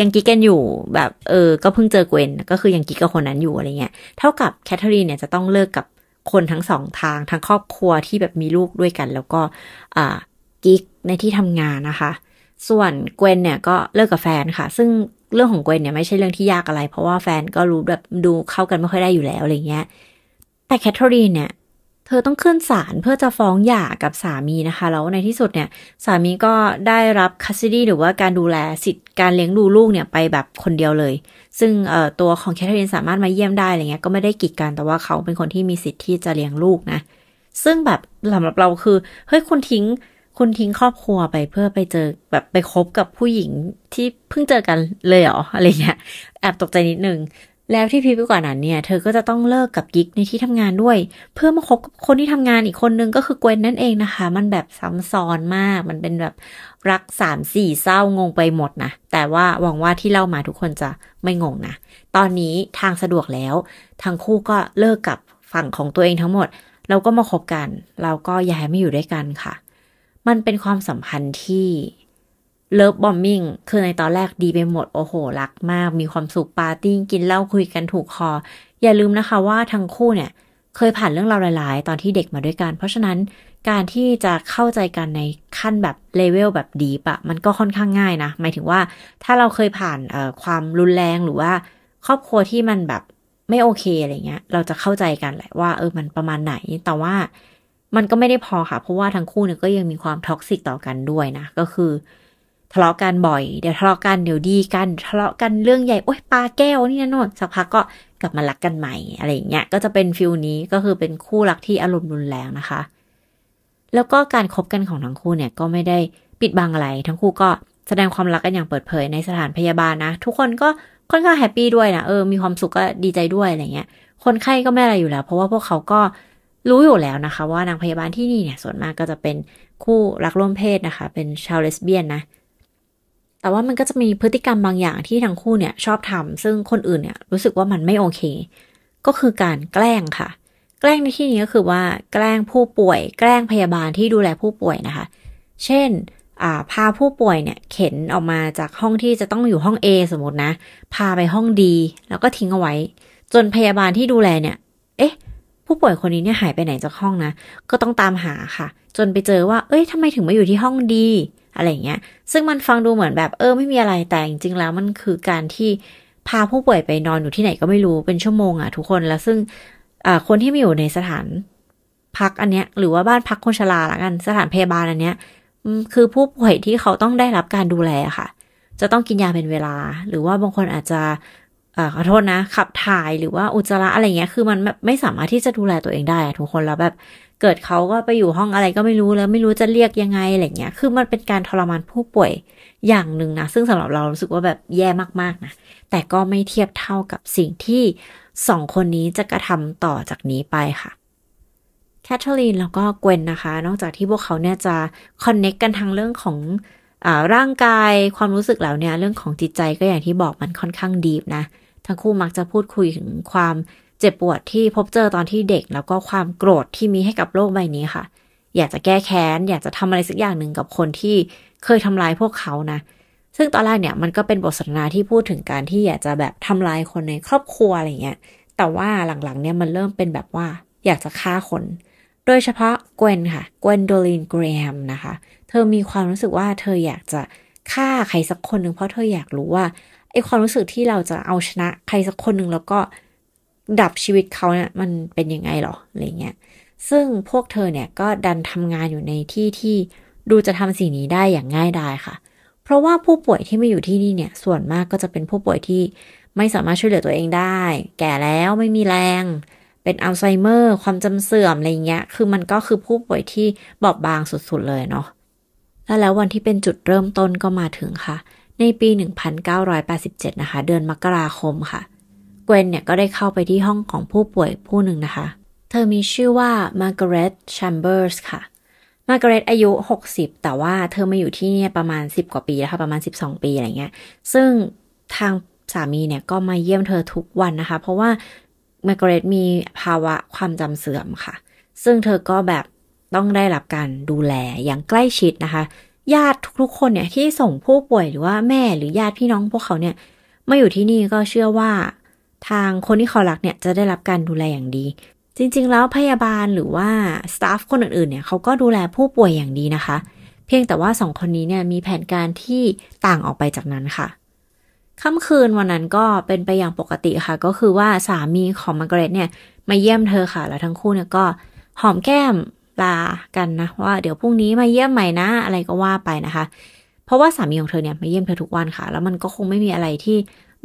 ยังกิ๊กกันอยู่แบบเออ ก็เพิ่งเจอเกวนก็คือยังกิ๊กกับคนนั้นอยู่อะไรเงี้ยเท่ากับแคทเธอรีนเนี่ยจะต้องเลิกกับคนทั้งสองทางทั้งครอบครัวที่แบบมีลูกด้วยกัน แล้วก็อ่ากิ๊กในที่ทำงานนะคะ ส่วนเกวนเนี่ยก็เลิกกับแฟนค่ะ ซึ่ง เรื่องของเกวนเนี่ยไม่ใช่เรื่องที่ยากอะไร เพราะว่าแฟนก็รู้แบบดูเข้ากันไม่ค่อยได้อยู่แล้วอะไรเงี้ย แต่แคทเธอรีนเนี่ย เธอต้องขึ้นศาลเพื่อจะฟ้องหย่ากับสามีนะคะ แล้วในที่สุดเนี่ย สามีก็ได้รับคัสซิดี้หรือว่าการดูแลสิทธิ์การเลี้ยงดูลูกเนี่ยไปแบบคนเดียวเลย ซึ่งเอ่อตัวของแคทเธอรีนสามารถมาเยี่ยมได้อะไรเงี้ย ก็ไม่ได้กีดกัน แต่ว่าเขาเป็นคนที่มีสิทธิ์ที่จะเลี้ยงลูกนะ ซึ่งแบบสำหรับเราคือ เฮ้ยคุณทิ้ง คุณทิ้งครอบครัวไปเพื่อไปเจอแบบไปคบกับผู้หญิงที่เพิ่งเจอกันเลยเหรออะไรเงี้ยแอบตกใจนิดนึงแล้วที่พีไปกว่านั้นเนี่ย เธอก็จะต้องเลิกกับกิ๊กในที่ทำงานด้วย เพื่อมาคบกับคนที่ทำงานอีกคนนึงก็คือเกวนนั่นเองนะคะ มันแบบซ้ำซ้อนมาก มันเป็นแบบรักสามสี่เศร้างงไปหมดนะแต่ว่าหวังว่าที่เล่ามาทุกคนจะไม่งงนะตอนนี้ทางสะดวกแล้วทั้งคู่ก็เลิกกับฝั่งของตัวเองทั้งหมด เราก็มาคบกัน เราก็ย้ายม่อยู่ด้วยกันค่ะ มันเป็นความสัมพันธ์ที่love bombing คือในตอนแรกดีไปหมดโอ้โห รักมาก มีความสุขปาร์ตี้กินเหล้าคุยกันถูกคอ อย่าลืมนะคะว่าทั้งคู่เนี่ย เคยผ่านเรื่องราวหลาย ๆ ตอนที่เด็กมาด้วยกัน เพราะฉะนั้นการที่จะเข้าใจกันในขั้นแบบ level แบบ deep อะมันก็ค่อนข้างง่ายนะ หมายถึงว่าถ้าเราเคยผ่านความรุนแรงหรือว่าครอบครัวที่มันแบบไม่โอเคอะไรเงี้ย เราจะเข้าใจกันแหละว่าเออมันประมาณไหนแต่ว่า มันก็ไม่ได้พอค่ะ เพราะว่าทั้งคู่เนี่ยก็ยังมีความ toxic ต่อกันด้วยนะ ก็คือ ทะเลาะกันบ่อย เดี๋ยวทะเลาะกันเดี๋ยวดีกัน ทะเลาะกันเรื่องใหญ่ โอ๊ยปาแก้วนี่นั่นโน่นสักพักก็กลับมารักกันใหม่ อะไรอย่างเงี้ย ก็จะเป็น feel นี้ก็คือเป็นคู่รักที่อารมณ์รุนแรงนะคะ แล้วก็การคบกันของทั้งคู่เนี่ยก็ไม่ได้ปิดบังอะไร ทั้งคู่ก็แสดงความรักกันอย่างเปิดเผยในสถานพยาบาลนะ ทุกคนก็ค่อนข้าง happy ด้วยนะเออมีความสุขก็ดีใจด้วยอะไรเงี้ยคนไข้ก็ไม่อะไรอยู่แล้ว เพราะว่าพวกเขาก็ รู้อยู่แล้วนะคะ ว่านางพยาบาลที่นี่เนี่ยส่วนมากก็จะเป็นคู่รักร่วมเพศนะคะ เป็นชาวเลสเบี้ยนนะ แต่ว่ามันก็จะมีพฤติกรรมบางอย่างที่ทั้งคู่เนี่ยชอบทำซึ่งคนอื่นเนี่ยรู้สึกว่ามันไม่โอเค ก็คือการแกล้งค่ะ แกล้งในที่นี้ก็คือว่าแกล้งผู้ป่วย แกล้งพยาบาลที่ดูแลผู้ป่วยนะคะ เช่นพาผู้ป่วยเนี่ยเข็นออกมาจากห้องที่จะต้องอยู่ห้อง A สมมตินะ พาไปห้องดีแล้วก็ทิ้งเอาไว้ จนพยาบาลที่ดูแลเนี่ย เอ๊ะ ผู้ป่วยคนนี้เนี่ยหายไปไหนจากห้องนะ ก็ต้องตามหาค่ะ จนไปเจอว่า เอ้ยทำไมถึงมาอยู่ที่ห้องดี อะไรเงี้ย ซึ่งมันฟังดูเหมือนแบบเออไม่มีอะไรแต่จริงๆแล้วมันคือการที่พาผู้ป่วยไปนอนอยู่ที่ไหนก็ไม่รู้เป็นชั่วโมงอะทุกคนแล้วซึ่งคนที่มาอยู่ในสถานพักอันเนี้ยหรือว่าบ้านพักคนชราละกันสถานพยาบาลอันเนี้ยคือผู้ป่วยที่เขาต้องได้รับการดูแลค่ะ จะต้องกินยาเป็นเวลา หรือว่าบางคนอาจจะ ขอโทษนะ ขับถ่ายหรือว่าอุจจาระอะไรเงี้ย คือมันไม่สามารถที่จะดูแลตัวเองได้ทุกคนแล้วแบบเกิดเขาก็ไปอยู่ห้องอะไรก็ไม่รู้แล้วไม่รู้จะเรียกยังไงอะไรเงี้ย คือมันเป็นการทรมานผู้ป่วยอย่างหนึ่งนะ ซึ่งสำหรับเรารู้สึกว่าแบบแย่มากๆนะ แต่ก็ไม่เทียบเท่ากับสิ่งที่สองคนนี้จะกระทำต่อจากนี้ไปค่ะแคทเธอรีนแล้วก็เกวนนะคะ นอกจากที่พวกเขาเนี่ยจะคอนเน็กกันทางเรื่องของร่างกายความรู้สึกแล้วเนี่ยเรื่องของจิตใจก็อย่างที่บอกมันค่อนข้างดีฟนะ ทั้งคู่มักจะพูดคุยถึงความเจ็บปวดที่พบเจอตอนที่เด็ก แล้วก็ความโกรธที่มีให้กับโลกใบนี้ค่ะ อยากจะแก้แค้น อยากจะทำอะไรสักอย่างหนึ่งกับคนที่เคยทำลายพวกเขานะ ซึ่งตอนแรกเนี่ยมันก็เป็นบทสนทนาที่พูดถึงการที่อยากจะแบบทำลายคนในครอบครัวอะไรเงี้ย แต่ว่าหลังๆเนี่ยมันเริ่มเป็นแบบว่า อยากจะฆ่าคน โดยเฉพาะเกวนค่ะ เกวนโดลินเกรมนะคะ เธอมีความรู้สึกว่าเธออยากจะฆ่าใครสักคนหนึ่งเพราะเธออยากรู้ว่า ไอความรู้สึกที่เราจะเอาชนะใครสักคนหนึ่งแล้วก็ดับชีวิตเขาเนี่ยมันเป็นยังไงหรออะไรเงี้ยซึ่งพวกเธอเนี่ยก็ดันทำงานอยู่ในที่ที่ดูจะทำสิ่งนี้ได้อย่างง่ายดายค่ะ เพราะว่าผู้ป่วยที่มาอยู่ที่นี่เนี่ยส่วนมากก็จะเป็นผู้ป่วยที่ไม่สามารถช่วยเหลือตัวเองได้ แก่แล้วไม่มีแรง เป็นอัลไซเมอร์ ความจำเสื่อมอะไรเงี้ย คือมันก็คือผู้ป่วยที่บอบบางสุดๆเลยเนาะแล้วแล้ววันที่เป็นจุดเริ่มต้นก็มาถึงค่ะ ในปี 1987 นะคะ เดือนมกราคมค่ะ เกวนเนี่ยก็ได้เข้าไปที่ห้องของผู้ป่วยผู้หนึ่งนะคะ เธอมีชื่อว่ามาร์กาเร็ตแชมเบอร์สค่ะ มาร์กาเร็ตอายุ 60 แต่ว่าเธอมาอยู่ที่นี่ประมาณ 10 กว่าปีแล้วค่ะ ประมาณ 12 ปีอะไรเงี้ย ซึ่งทางสามีเนี่ยก็มาเยี่ยมเธอทุกวันนะคะ เพราะว่ามาร์กาเร็ตมีภาวะความจำเสื่อมค่ะ ซึ่งเธอก็แบบต้องได้รับการดูแลอย่างใกล้ชิดนะคะ ญาติทุกๆคนเนี่ยที่ส่งผู้ป่วยหรือว่าแม่หรือญาติพี่น้องพวกเขาเนี่ยมาอยู่ที่นี่ก็เชื่อว่า ทางคนที่เขารักเนี่ยจะได้รับการดูแลอย่างดี จริงๆ แล้วพยาบาลหรือว่าสตาฟคนอื่นๆเนี่ยเขาก็ดูแลผู้ป่วยอย่างดีนะคะ เพียงแต่ว่าสองคนนี้เนี่ยมีแผนการที่ต่างออกไปจากนั้นค่ะค่ำคืนวันนั้นก็เป็นไปอย่างปกติค่ะ ก็คือว่าสามีของมาร์กาเร็ตเนี่ยมาเยี่ยมเธอค่ะ แล้วทั้งคู่เนี่ยก็หอมแก้ม ลากันนะว่าเดี๋ยวพรุ่งนี้มาเยี่ยมใหม่นะ อะไรก็ว่าไปนะคะ เพราะว่าสามีของเธอเนี่ยมาเยี่ยมเธอทุกวันค่ะ แล้วมันก็คงไม่มีอะไรที่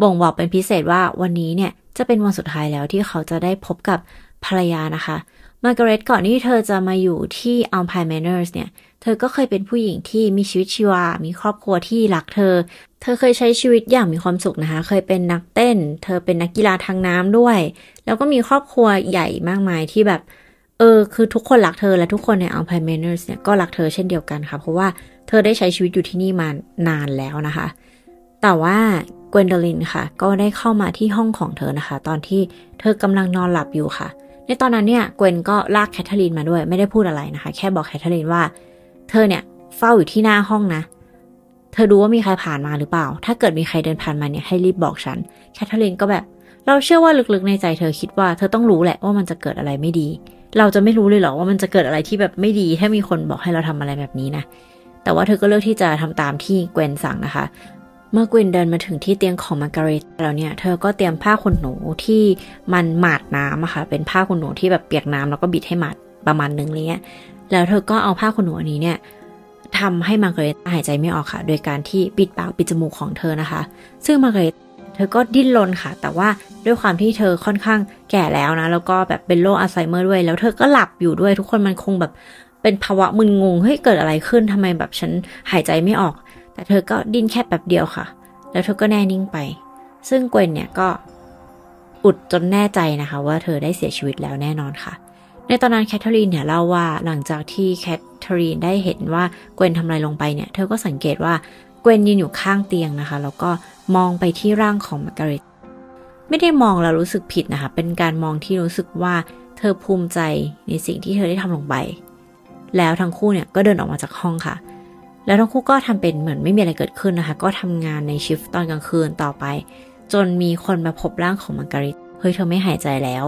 บ่งบอกเป็นพิเศษว่าวันนี้เนี่ยจะเป็นวันสุดท้ายแล้วที่เขาจะได้พบกับภรรยานะคะมาร์กาเร็ตก่อนที่เธอจะมาอยู่ที่ Alpine Manors เนี่ย เธอก็เคยเป็นผู้หญิงที่มีชีวิตชีวา มีครอบครัวที่รักเธอ เธอเคยใช้ชีวิตอย่างมีความสุขนะคะ เคยเป็นนักเต้น เธอเป็นนักกีฬาทางน้ำด้วย แล้วก็มีครอบครัวใหญ่มากมายที่แบบ เออคือทุกคนรักเธอและทุกคนใน Alpine Manors เนี่ยก็รักเธอเช่นเดียวกันค่ะ เพราะว่าเธอได้ใช้ชีวิตอยู่ที่นี่มานานแล้วนะคะ แต่ว่าเกวนโดลินค่ะ ก็ได้เข้ามาที่ห้องของเธอนะคะ ตอนที่เธอกำลังนอนหลับอยู่ค่ะ ในตอนนั้นเนี่ยเกวนก็ลากแคทเธอรีนมาด้วยไม่ได้พูดอะไรนะคะ แค่บอกแคทเธอรีนว่า เธอเนี่ยเฝ้าอยู่ที่หน้าห้องนะ เธอดูว่ามีใครผ่านมาหรือเปล่า ถ้าเกิดมีใครเดินผ่านมาเนี่ยให้รีบบอกฉันแคทเธอรีนก็แบบ เราเชื่อว่าลึกๆในใจเธอคิดว่าเธอต้องรู้แหละว่ามันจะเกิดอะไรไม่ดี เราจะไม่รู้เลยหรอว่ามันจะเกิดอะไรที่แบบไม่ดีถ้ามีคนบอกให้เราทำอะไรแบบนี้นะ แต่ว่าเธอก็เลือกที่จะทำตามที่เกวนสั่งนะคะ เมื่อเกวนเดินมาถึงที่เตียงของมาการิตแล้วเนี่ย เธอก็เตรียมผ้าขนหนูที่มันหมาดน้ำอะค่ะ เป็นผ้าขนหนูที่แบบเปียกน้ำแล้วก็บิดให้หมาดประมาณนึงเนี้ยแล้วเธอก็เอาผ้าขนหนูอันนี้เนี่ยทำให้มาร์กริตหายใจไม่ออกค่ะ โดยการที่ปิดปากปิดจมูกของเธอนะคะ ซึ่งมาร์กริต เธอก็ดิ้นรนค่ะ แต่ว่าด้วยความที่เธอค่อนข้างแก่แล้วนะ แล้วก็แบบเป็นโรคอัลไซเมอร์ด้วย แล้วเธอก็หลับอยู่ด้วย ทุกคนมันคงแบบเป็นภาวะมึนงง เฮ้ย เกิดอะไรขึ้นทำไมแบบฉันหายใจไม่ออก แต่เธอก็ดิ้นแค่แบบเดียวค่ะ แล้วเธอก็แน่นิ่งไป ซึ่งเกวนเนี่ยก็อุดจนแน่ใจนะคะ ว่าเธอได้เสียชีวิตแล้วแน่นอนค่ะ ในตอนนั้นแคทเธอรีนเนี่ยเล่าว่าหลังจากที่แคทเธอรีนได้เห็นว่าเกวนทำอะไรลงไปเนี่ย เธอก็สังเกตว่าเกวนยืนอยู่ข้างเตียงนะคะ แล้วก็ มองไปที่ร่างของมาร์การิตไม่ได้มองแล้วรู้สึกผิดนะคะ เป็นการมองที่รู้สึกว่าเธอภูมิใจในสิ่งที่เธอได้ทำลงไป แล้วทั้งคู่เนี่ยก็เดินออกมาจากห้องค่ะ แล้วทั้งคู่ก็ทำเป็นเหมือนไม่มีอะไรเกิดขึ้นนะคะ ก็ทำงานในชิฟต์ตอนกลางคืนต่อไป จนมีคนมาพบร่างของมาร์การิตเฮ้ยเธอไม่หายใจแล้ว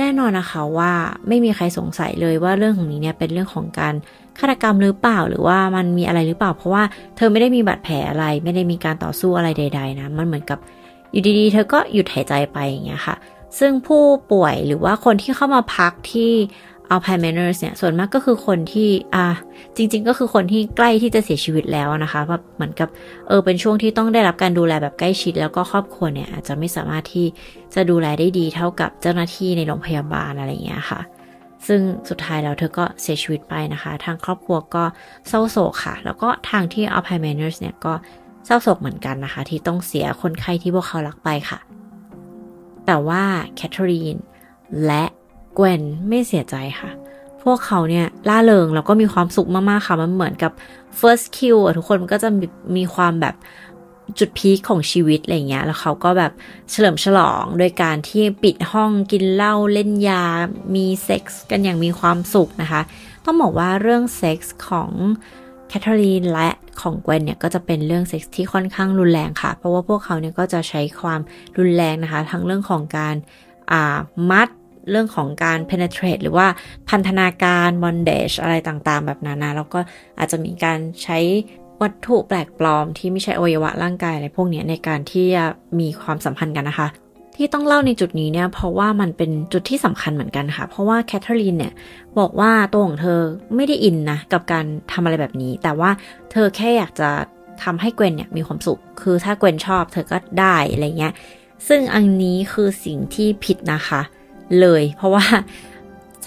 แน่นอนนะคะว่าไม่มีใครสงสัยเลยว่าเรื่องของนี้เนี่ยเป็นเรื่องของการฆาตกรรมหรือเปล่าหรือว่ามันมีอะไรหรือเปล่า เพราะว่าเธอไม่ได้มีบาดแผลอะไร ไม่ได้มีการต่อสู้อะไรใด ๆ นะ มันเหมือนกับอยู่ดีๆ เธอก็หยุดหายใจไปอย่างเงี้ยค่ะ ซึ่งผู้ป่วยหรือว่าคนที่เข้ามาพักที่ Alpine Manors เนี่ยส่วนมากก็คือคนที่อ่าจริง ๆ ก็คือคนที่ใกล้ที่จะเสียชีวิตแล้วนะคะว่าเหมือนกับเออเป็นช่วงที่ต้องได้รับการดูแลแบบใกล้ชิด แล้วก็ครอบครัวเนี่ยอาจจะไม่สามารถที่จะดูแลได้ดีเท่ากับเจ้าหน้าที่ในโรงพยาบาลอะไรอย่างเงี้ยค่ะ ซึ่งสุดท้ายแล้วเธอก็เสียชีวิตไปนะคะ ทางครอบครัวก็เศร้าโศกค่ะ แล้วก็ทางที่ Alpine Manors เนี่ยก็เศร้าโศกเหมือนกันนะคะ ที่ต้องเสียคนไข้ที่พวกเขารักไปค่ะ แต่ว่าแคทเธอรีนและ เกวนไม่เสียใจค่ะ พวกเขาเนี่ยร่าเริงแล้วก็มีความสุขมากๆค่ะ มันเหมือนกับ first kill อะทุกคนมันก็จะมีมีความแบบจุด peak ของชีวิตอะไรเงี้ย แล้วเขาก็แบบเฉลิมฉลองโดยการที่ปิดห้องกินเหล้าเล่นยา มีเซ็กส์กันอย่างมีความสุขนะคะ ต้องบอกว่าเรื่องเซ็กส์ของแคทเธอรีนและของเกวนเนี่ยก็จะเป็นเรื่องเซ็กส์ที่ค่อนข้างรุนแรงค่ะ เพราะว่าพวกเขาเนี่ยก็จะใช้ความรุนแรงนะคะ ทั้งเรื่องของการอ่ามัด เรื่องของการ penetrate หรือว่าพันธนาการ bondage อะไรต่างๆ แบบนั้นนะแล้วก็อาจจะมีการใช้วัตถุแปลกปลอมที่ไม่ใช่อวัยวะร่างกายอะไรพวกนี้ในการที่จะมีความสัมพันธ์กันนะคะ ที่ต้องเล่าในจุดนี้เนี่ยเพราะว่ามันเป็นจุดที่สำคัญเหมือนกันค่ะ เพราะว่าแคทเธอรีนเนี่ยบอกว่าตัวของเธอไม่ได้อินนะกับการทำอะไรแบบนี้ แต่ว่าเธอแค่อยากจะทำให้เกวนเนี่ยมีความสุข คือถ้าเกวนชอบเธอก็ได้อะไรเงี้ยซึ่งอันนี้คือสิ่งที่ผิดนะคะเลย เพราะว่า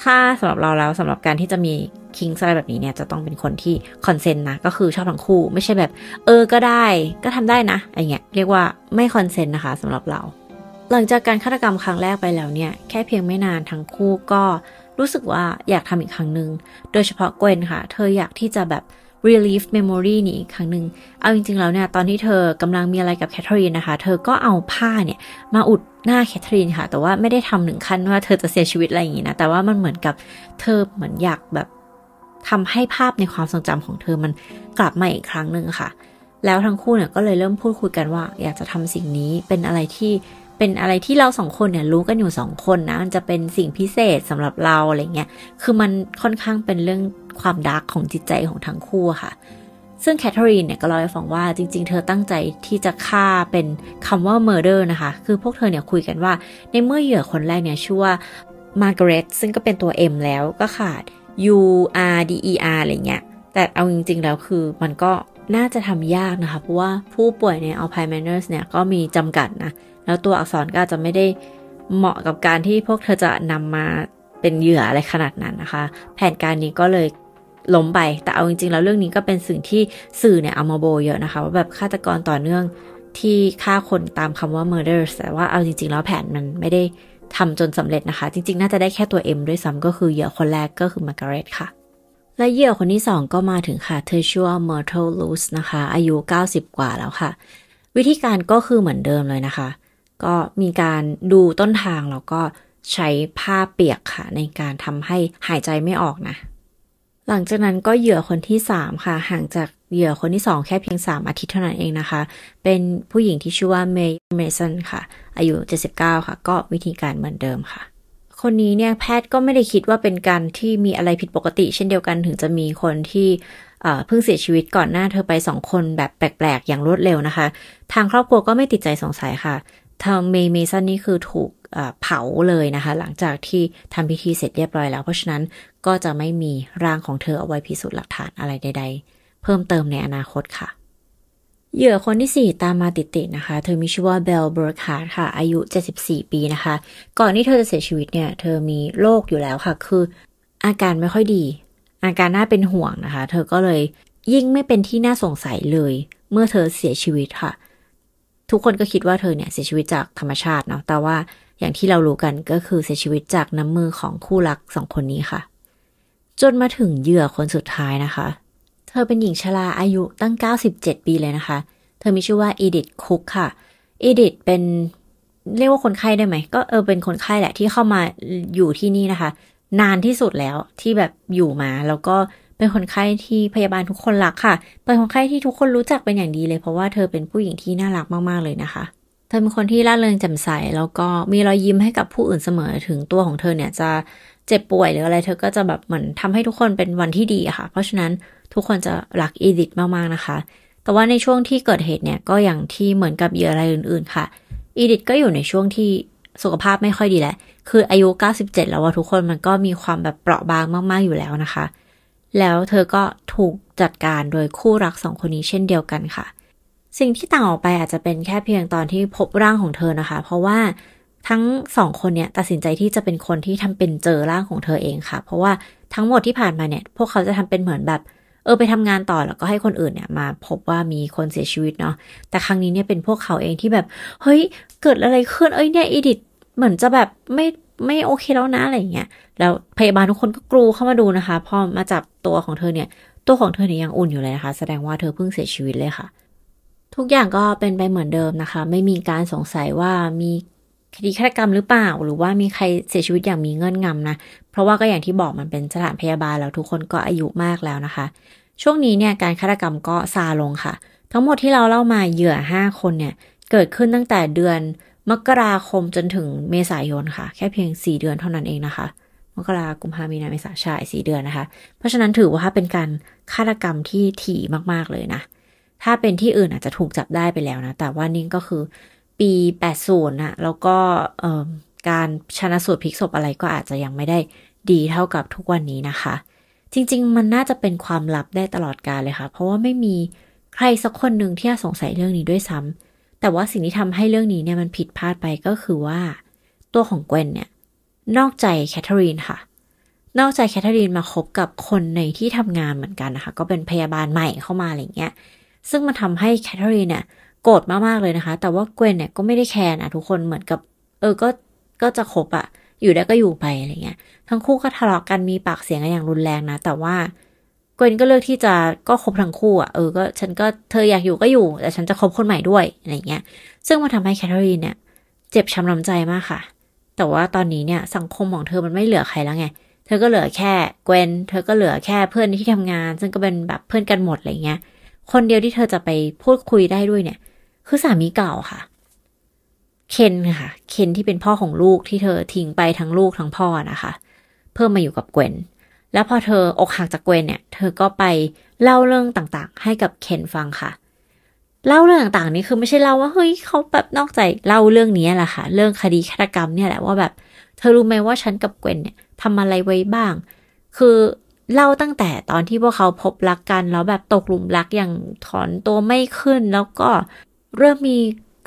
ถ้าสำหรับเราแล้วสำหรับการที่จะมี kink อะไรแบบนี้เนี่ยจะต้องเป็นคนที่ consent นะก็คือชอบทั้งคู่ไม่ใช่แบบ เออก็ได้ก็ทำได้นะอะไรเงี้ยเรียกว่าไม่ consent นะคะสำหรับเรา หลังจากการฆาตกรรมครั้งแรกไปแล้วเนี่ยแค่เพียงไม่นานทั้งคู่ก็รู้สึกว่าอยากทำอีกครั้งหนึ่ง โดยเฉพาะเกวนค่ะ เธออยากที่จะแบบ relief memory นี่อีกครั้งหนึ่ง เอาจริงๆ แล้วเนี่ย ตอนที่เธอกำลังมีอะไรกับแคทเธอรีนนะคะ เธอก็เอาผ้าเนี่ย มาอุด หน้าแคทเธอรีนค่ะ แต่ว่าไม่ได้ทำถึงขั้นว่าเธอจะเสียชีวิตอะไรอย่างงี้นะ แต่ว่ามันเหมือนกับเธอเหมือนอยากแบบทำให้ภาพในความทรงจำของเธอมันกลับมาอีกครั้งหนึ่งค่ะ แล้วทั้งคู่เนี่ยก็เลยเริ่มพูดคุยกันว่า อยากจะทำสิ่งนี้เป็นอะไรที่เป็นอะไรที่เราสองคนเนี่ยรู้กันอยู่สองคนนะมันจะเป็นสิ่งพิเศษสำหรับเราอะไรเงี้ย คือมันค่อนข้างเป็นเรื่องความดาร์กของจิตใจของทั้งคู่ค่ะ ซึ่งแคทเธอรีนเนี่ยก็เล่าให้ฟังว่าจริง ๆ เธอตั้งใจที่จะฆ่าเป็นคำว่า murder นะคะ คือพวกเธอเนี่ยคุยกันว่า ในเมื่อเหยื่อคนแรกเนี่ยชื่อว่ามาร์กาเร็ตซึ่งก็เป็นตัว M แล้วก็ขาด U R D E R อะไรเงี้ย แต่เอาจริง ๆ แล้วคือมันก็น่าจะทำยากนะคะ เพราะว่าผู้ป่วยใน Alzheimer's เนี่ยก็มีจำกัดนะ แล้วตัวอักษรก็อาจจะไม่ได้เหมาะกับการที่พวกเธอจะนำมาเป็นเหยื่ออะไรขนาดนั้นนะคะ แผนการนี้ก็เลย ล้มไป แต่เอาจริงๆ แล้วเรื่องนี้ก็เป็นสิ่งที่สื่อเนี่ยเอามาโบเยอะนะคะ ว่าแบบฆาตกรต่อเนื่องที่ฆ่าคนตามคำว่า murder แต่ว่าเอาจริง ๆ แล้วแผนมันไม่ได้ทำจนสำเร็จนะคะ จริง ๆ น่าจะได้แค่ตัว M ด้วยซ้ำก็คือเหยื่อคนแรกก็คือมาร์กาเร็ตค่ะ และเหยื่อคนที่2ก็มาถึงค่ะ เธอชื่อว่า Myrtle Luz นะคะ อายุ 90 กว่าแล้วค่ะ วิธีการก็คือเหมือนเดิมเลยนะคะ ก็มีการดูต้นทางแล้วก็ใช้ผ้าเปียกค่ะ ในการทำให้หายใจไม่ออกนะ หลังจากนั้นก็เหยื่อคนที่ 3 ค่ะ ห่างจากเหยื่อคนที่ 2 แค่เพียง 3 อาทิตย์เท่านั้นเองนะคะ เป็นผู้หญิงที่ชื่อว่าเมย์เมสันค่ะ อายุ 79 ค่ะ ก็วิธีการเหมือนเดิมค่ะ คนนี้เนี่ยแพทย์ก็ไม่ได้คิดว่าเป็นการที่มีอะไรผิดปกติ เช่นเดียวกันถึงจะมีคนที่เพิ่งเสียชีวิตก่อนหน้าเธอไปสองคนแบบแปลก ๆ อย่างรวดเร็วนะคะ ทางครอบครัวก็ไม่ติดใจสงสัยค่ะทางเมย์เมสันนี่คือถูกเผาเลยนะคะ หลังจากที่ทำพิธีเสร็จเรียบร้อยแล้ว เพราะฉะนั้น ก็จะไม่มีร่างของเธอเอาไว้พิสูจน์หลักฐานอะไรใด ๆ เพิ่มเติมในอนาคตค่ะ เหยื่อคนที่ 4 ตามมาติดๆนะคะ เธอมีชื่อว่าเบลเบิร์กฮาร์ค่ะ อายุ 74 ปีนะคะ ก่อนที่เธอจะเสียชีวิตเนี่ย เธอมีโรคอยู่แล้วค่ะ คือ อาการไม่ค่อยดี อาการน่าเป็นห่วงนะคะ เธอก็เลยยิ่งไม่เป็นที่น่าสงสัยเลย เมื่อเธอเสียชีวิตค่ะ ทุกคนก็คิดว่าเธอเนี่ยเสียชีวิตจากธรรมชาติเนาะแต่ว่าอย่างที่เรารู้กันก็คือเสียชีวิตจากน้ำมือของคู่รักสองคนนี้ค่ะ จนมาถึงเหยื่อคนสุดท้ายนะคะ เธอเป็นหญิงชราอายุตั้ง 97 ปีเลยนะคะ เธอมีชื่อว่าอีดิทคุกค่ะ อีดิทเป็นเรียกว่าคนไข้ได้ไหม ก็เออเป็นคนไข้แหละที่เข้ามาอยู่ที่นี่นะคะ นานที่สุดแล้วที่แบบอยู่มา แล้วก็เป็นคนไข้ที่พยาบาลทุกคนรักค่ะ เป็นคนไข้ที่ทุกคนรู้จักเป็นอย่างดีเลย เพราะว่าเธอเป็นผู้หญิงที่น่ารักมากๆเลยนะคะ เธอเป็นคนที่ร่าเริงแจ่มใส แล้วก็มีรอยยิ้มให้กับผู้อื่นเสมอถึงตัวของเธอเนี่ยจะ เจ็บป่วยหรืออะไร เธอก็จะแบบเหมือนทำให้ทุกคนเป็นวันที่ดีอะค่ะ เพราะฉะนั้นทุกคนจะรักอีดิทมากๆนะคะ แต่ว่าในช่วงที่เกิดเหตุเนี่ยก็อย่างที่เหมือนกับเหยื่ออะไรอื่น ๆ ค่ะ อีดิทก็อยู่ในช่วงที่สุขภาพไม่ค่อยดีแหละ คืออายุ 97 แล้วว่าทุกคนมันก็มีความแบบเปราะบางมาก ๆ อยู่แล้วนะคะ แล้วเธอก็ถูกจัดการโดยคู่รักสองคนนี้เช่นเดียวกันค่ะ สิ่งที่ต่างออกไปอาจจะเป็นแค่เพียงตอนที่พบร่างของเธอนะคะ เพราะว่า ทั้งสองคนเนี่ยตัดสินใจที่จะเป็นคนที่ทำเป็นเจอร่างของเธอเองค่ะ เพราะว่าทั้งหมดที่ผ่านมาเนี่ย พวกเขาจะทำเป็นเหมือนแบบ เออไปทำงานต่อแล้วก็ให้คนอื่นเนี่ยมาพบว่ามีคนเสียชีวิตเนาะแต่ครั้งนี้เนี่ยเป็นพวกเขาเองที่แบบ เฮ้ยเกิดอะไรขึ้นเอ้ยเนี่ยอีดิทเหมือนจะแบบไม่ไม่โอเคแล้วนะอะไรเงี้ยแล้วพยาบาลทุกคนก็กรูเข้ามาดูนะคะพอมาจับตัวของเธอเนี่ย ตัวของเธอเนี่ยยังอุ่นอยู่เลยนะคะ แสดงว่าเธอเพิ่งเสียชีวิตเลยค่ะ ทุกอย่างก็เป็นไปเหมือนเดิมนะคะ ไม่มีการสงสัยว่ามี คดีฆาตกรรมหรือเปล่า หรือว่ามีใครเสียชีวิตอย่างมีเงื่อนงำนะ เพราะว่าก็อย่างที่บอกมันเป็นสถานพยาบาลแล้วทุกคนก็อายุมากแล้วนะคะ ช่วงนี้เนี่ยการฆาตกรรมก็ซาลงค่ะ ทั้งหมดที่เราเล่ามาเหยื่อ 5 คนเนี่ยเกิดขึ้นตั้งแต่เดือนมกราคมจนถึงเมษายนค่ะ แค่เพียง 4 เดือนเท่านั้นเองนะคะมกรากุมภามีนาเมษาชายสี่เดือนนะคะ เพราะฉะนั้นถือว่าเป็นการฆาตกรรมที่ถี่มากๆเลยนะ ถ้าเป็นที่อื่นอาจจะถูกจับได้ไปแล้วนะ แต่ว่านี่ก็คือ ปี80นะแล้วก็การชนะสูตรพลิกศพอะไรก็อาจจะยังไม่ได้ดีเท่ากับทุกวันนี้นะคะ จริง ๆ มันน่าจะเป็นความลับได้ตลอดกาลเลยค่ะ เพราะว่าไม่มีใครสักคนหนึ่งที่สงสัยเรื่องนี้ด้วยซ้ำแต่ว่าสิ่งที่ทำให้เรื่องนี้เนี่ยมันผิดพลาดไปก็คือว่า ตัวของเกวนเนี่ย นอกใจแคทเธอรีนค่ะ นอกใจแคทเธอรีนมาคบกับคนในที่ทำงานเหมือนกันนะคะ ก็เป็นพยาบาลใหม่เข้ามาอะไรเงี้ย ซึ่งมันทำให้แคทเธอรีนเนี่ย โกรธมากๆเลยนะคะ แต่ว่าเกวนเนี่ยก็ไม่ได้แคร์นะทุกคนเหมือนกับ เออก็ก็จะคบอะอยู่ได้ก็อยู่ไปอะไรเงี้ย ทั้งคู่ก็ทะเลาะกันมีปากเสียงกันอย่างรุนแรงนะ แต่ว่าเกวนก็เลือกที่จะก็คบทั้งคู่อะเออก็ฉันก็เธออยากอยู่ก็อยู่ แต่ฉันจะคบคนใหม่ด้วยอะไรเงี้ย ซึ่งมันทาให้แคทเธอรีนเนี่ย เจ็บช้ำน้ำใจมากค่ะ แต่ว่าตอนนี้เนี่ยสังคมของเธอมันไม่เหลือใครแล้วไงเธอก็เหลือแค่เกวนเธอก็เหลือแค่เพื่อนที่ทำงาน ซึ่งก็เป็นแบบเพื่อนกันหมดอะไรเงี้ย คนเดียวที่เธอจะไปพูดคุยได้ด้วยเนี่ย คือสามีเก่าค่ะ เคนค่ะ เคนที่เป็นพ่อของลูกที่เธอทิ้งไปทั้งลูกทั้งพ่อนะคะ เพิ่มมาอยู่กับเกวนแล้วพอเธออกหักจากเกวนเนี่ย เธอก็ไปเล่าเรื่องต่างๆ ให้กับเคนฟังค่ะ เล่าเรื่องต่างๆ นี้คือไม่ใช่เล่าว่าเฮ้ยเขาแบบนอกใจเล่าเรื่องนี้แหละค่ะ เรื่องคดีฆาตกรรมเนี่ยแหละว่าแบบ เธอรู้ไหมว่าฉันกับเกวนเนี่ยทำอะไรไว้บ้าง คือเล่าตั้งแต่ตอนที่พวกเขาพบรักกันแล้วแบบตกหลุมรักอย่างถอนตัวไม่ขึ้น แล้วก็ เริ่มมี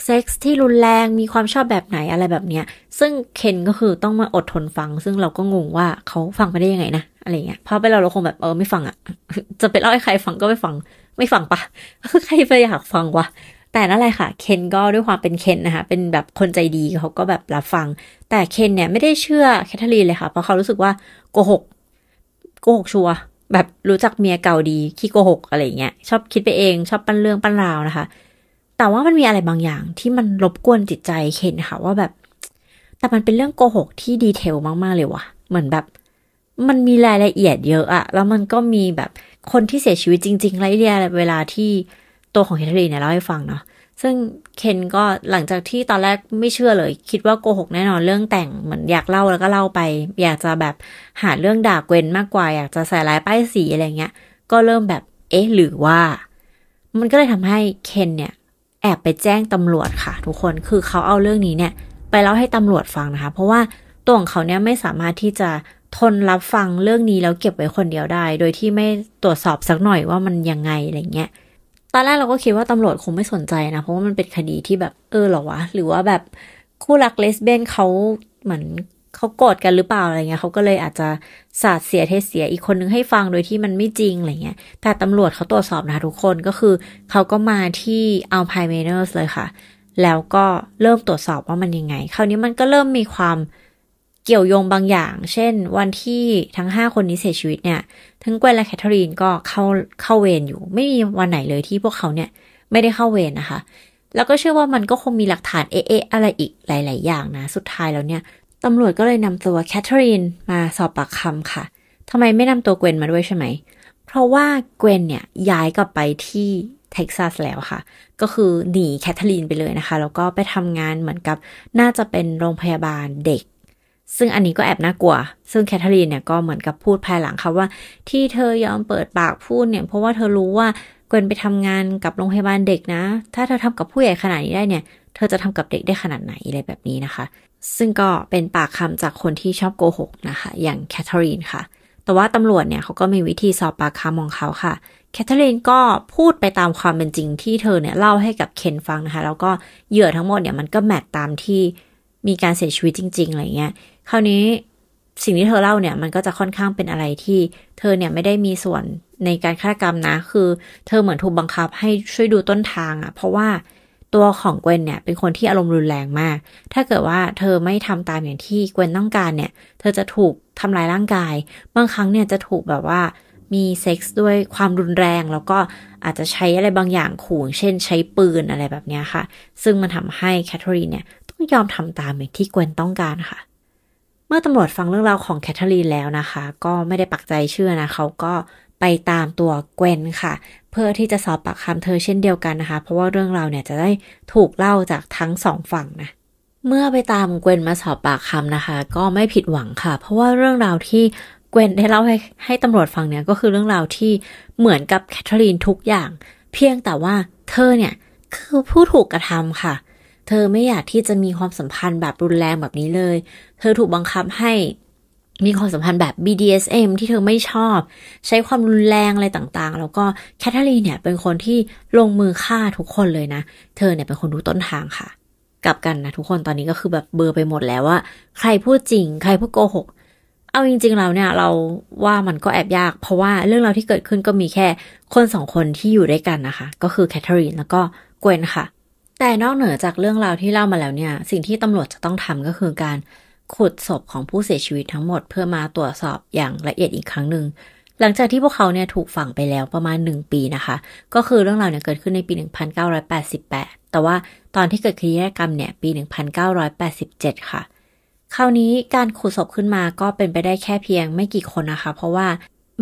เซ็กส์ที่รุนแรงมีความชอบแบบไหนอะไรแบบเนี้ย ซึ่งเคนก็คือต้องมาอดทนฟัง ซึ่งเราก็งงว่าเขาฟังไปได้ยังไงนะอะไรเงี้ยพอไปเราเราคงแบบเออไม่ฟังอะ่ะ จะไปเล่าให้ใครฟังก็ไม่ฟัง ไม่ฟังปะใครไปอยากฟังวะแต่นั่นแหละค่ะเคนก็ด้วยความเป็นเคนนะคะเป็นแบบคนใจดีเขาก็แบบรับฟัง แต่เคนเนี่ยไม่ได้เชื่อแคทเธอรีนเลยค่ะเพราะเขารู้สึกว่าโกหกโกหกชัวร์แบบรู้จักเมียเก่าดีขี้โกหกอะไรเงี้ยชอบคิดไปเองชอบปั้นเรื่องปั้นราวนะคะ แต่ว่ามันมีอะไรบางอย่างที่มันรบกวนจิตใจเคนค่ะว่าแบบ แต่มันเป็นเรื่องโกหกที่ detail มาก ๆ เลยว่ะ เหมือนแบบ มันมีรายละเอียดเยอะอะ แล้วมันก็มีแบบคนที่เสียชีวิตจริงๆรายละเอียเวลาที่ตัวของแคทเธอรีนเนี่ยเล่าให้ฟังเนาะซึ่งเคนก็หลังจากที่ตอนแรกไม่เชื่อเลย คิดว่าโกหกแน่นอนเรื่องแต่งเหมือนอยากเล่าแล้วก็เล่าไป อยากจะแบบหาเรื่องด่าเกวนมากกว่า อยากจะใส่ลายป้ายสีอะไรเงี้ย ก็เริ่มแบบเอ๊ะหรือว่า มันก็เลยทำให้เคนเนี่ย อบไปแจ้งตำรวจค่ะ ทุกคนคือเขาเอาเรื่องนี้เนี่ย ไปเล่าให้ตำรวจฟังนะคะ เพราะว่าตัวของเขาเนี่ยไม่สามารถที่จะทนรับฟังเรื่องนี้แล้วเก็บไว้คนเดียวได้ โดยที่ไม่ตรวจสอบสักหน่อยว่ามันยังไงอะไรเงี้ยตอนแรกเราก็คิดว่าตำรวจคงไม่สนใจนะ เพราะว่ามันเป็นคดีที่แบบเออหรอวะ หรือว่าแบบคู่รักเลสเบี้ยนเขาเหมือน เขาโกรธกันหรือเปล่าอะไรเงี้ยเขาก็เลยอาจจะสาดเสียเทเสียอีกคนนึงให้ฟังโดยที่มันไม่จริงอะไรเงี้ย แต่ตำรวจเขาตรวจสอบนะทุกคนก็คือเขาก็มาที่เอาพายเมเนอร์สเลยค่ะ แล้วก็เริ่มตรวจสอบว่ามันยังไง คราวนี้มันก็เริ่มมีความเกี่ยวโยงบางอย่าง เช่น วันที่ทั้งห้าคนนี้เสียชีวิตเนี่ย ทั้งเกวนและแคทเธอรีนก็เข้าเข้าเวรอยู่ ไม่มีวันไหนเลยที่พวกเขาเนี่ยไม่ได้เข้าเวรนะคะแล้วก็เชื่อว่ามันก็คงมีหลักฐานเอ๊ะอะไรอีกหลาย ๆ อย่างนะ สุดท้ายแล้วเนี่ย ตำรวจก็เลยนำตัวแคทเธอรีนมาสอบปากคำค่ะทำไมไม่นำตัวเกวนมาด้วยใช่ไหม เพราะว่าเกวนเนี่ยย้ายกลับไปที่เท็กซัสแล้วค่ะ ก็คือหนีแคทเธอรีนไปเลยนะคะ แล้วก็ไปทำงานเหมือนกับน่าจะเป็นโรงพยาบาลเด็ก ซึ่งอันนี้ก็แอบน่ากลัว ซึ่งแคทเธอรีนเนี่ยก็เหมือนกับพูดภายหลังค่ะว่า ที่เธอยอมเปิดปากพูดเนี่ย เพราะว่าเธอรู้ว่าเกวนไปทำงานกับโรงพยาบาลเด็กนะ ถ้าเธอทำกับผู้ใหญ่ขนาดนี้ได้เนี่ย เธอจะทำกับเด็กได้ขนาดไหนอะไรแบบนี้นะคะ ซึ่งก็เป็นปากคำจากคนที่ชอบโกหกนะคะ อย่างแคทเธอรีนค่ะ แต่ว่าตำรวจเนี่ยเขาก็มีวิธีสอบปากคำของเขาค่ะแคทเธอรีนก็พูดไปตามความเป็นจริงที่เธอเนี่ยเล่าให้กับเคนฟังนะคะ แล้วก็เหยื่อทั้งหมดเนี่ยมันก็แมทตามที่มีการเสียชีวิตจริง ๆ อะไรเงี้ย คราวนี้สิ่งที่เธอเล่าเนี่ยมันก็จะค่อนข้างเป็นอะไรที่เธอเนี่ยไม่ได้มีส่วนในการฆาตกรรมนะ คือเธอเหมือนถูกบังคับให้ช่วยดูต้นทางอะ่ะเพราะว่า ตัวของเกวนเนี่ยเป็นคนที่อารมณ์รุนแรงมาก ถ้าเกิดว่าเธอไม่ทำตามอย่างที่เกวนต้องการเนี่ย เธอจะถูกทำลายร่างกาย บางครั้งเนี่ยจะถูกแบบว่ามีเซ็กส์ด้วยความรุนแรง แล้วก็อาจจะใช้อะไรบางอย่างขู่ เช่นใช้ปืนอะไรแบบนี้ค่ะ ซึ่งมันทำให้แคทเธอรีนเนี่ยต้องยอมทำตามอย่างที่เกวนต้องการค่ะ เมื่อตำรวจฟังเรื่องราวของแคทเธอรีนแล้วนะคะ ก็ไม่ได้ปักใจเชื่อนะเขาก็ ไปตามตัวเกวนค่ะ เพื่อที่จะสอบปากคำเธอเช่นเดียวกันนะคะ เพราะว่าเรื่องราวเนี่ยจะได้ถูกเล่าจากทั้งสองฝั่งนะเมื่อไปตามเกวนมาสอบปากคำนะคะ ก็ไม่ผิดหวังค่ะ เพราะว่าเรื่องราวที่เกวนได้เล่าให้ให้ตำรวจฟังเนี่ยก็คือเรื่องราวที่เหมือนกับแคทเธอรีนทุกอย่าง เพียงแต่ว่าเธอเนี่ยคือผู้ถูกกระทำค่ะ เธอไม่อยากที่จะมีความสัมพันธ์แบบรุนแรงแบบนี้เลย เธอถูกบังคับให้ มีความสัมพันธ์แบบ BDSM ที่เธอไม่ชอบ ใช้ความรุนแรงอะไรต่างๆ แล้วก็แคทเธอรีนเนี่ยเป็นคนที่ลงมือฆ่าทุกคนเลยนะ เธอเนี่ยเป็นคนดูต้นทางค่ะ กลับกันนะทุกคนตอนนี้ก็คือแบบเบลอไปหมดแล้วว่า ใครพูดจริง ใครพูดโกหก เอาจริงๆแล้วเนี่ยเราว่ามันก็แอบยาก เพราะว่าเรื่องราวที่เกิดขึ้นก็มีแค่คนสองคนที่อยู่ด้วยกันนะคะ ก็คือแคทเธอรีนแล้วก็เกวนค่ะ แต่นอกเหนือจากเรื่องราวที่เล่ามาแล้วเนี่ย สิ่งที่ตำรวจจะต้องทำก็คือการ ขุดศพของผู้เสียชีวิตทั้งหมดเพื่อมาตรวจสอบอย่างละเอียดอีกครั้งหนึ่ง หลังจากที่พวกเขาเนี่ยถูกฝังไปแล้วประมาณ 1 ปีนะคะ ก็คือเรื่องราวเนี่ยเกิดขึ้นในปี 1988 แต่ว่าตอนที่เกิดคดีฆาตกรรมเนี่ยปี 1987 ค่ะ คราวนี้การขุดศพขึ้นมาก็เป็นไปได้แค่เพียงไม่กี่คนนะคะ เพราะว่า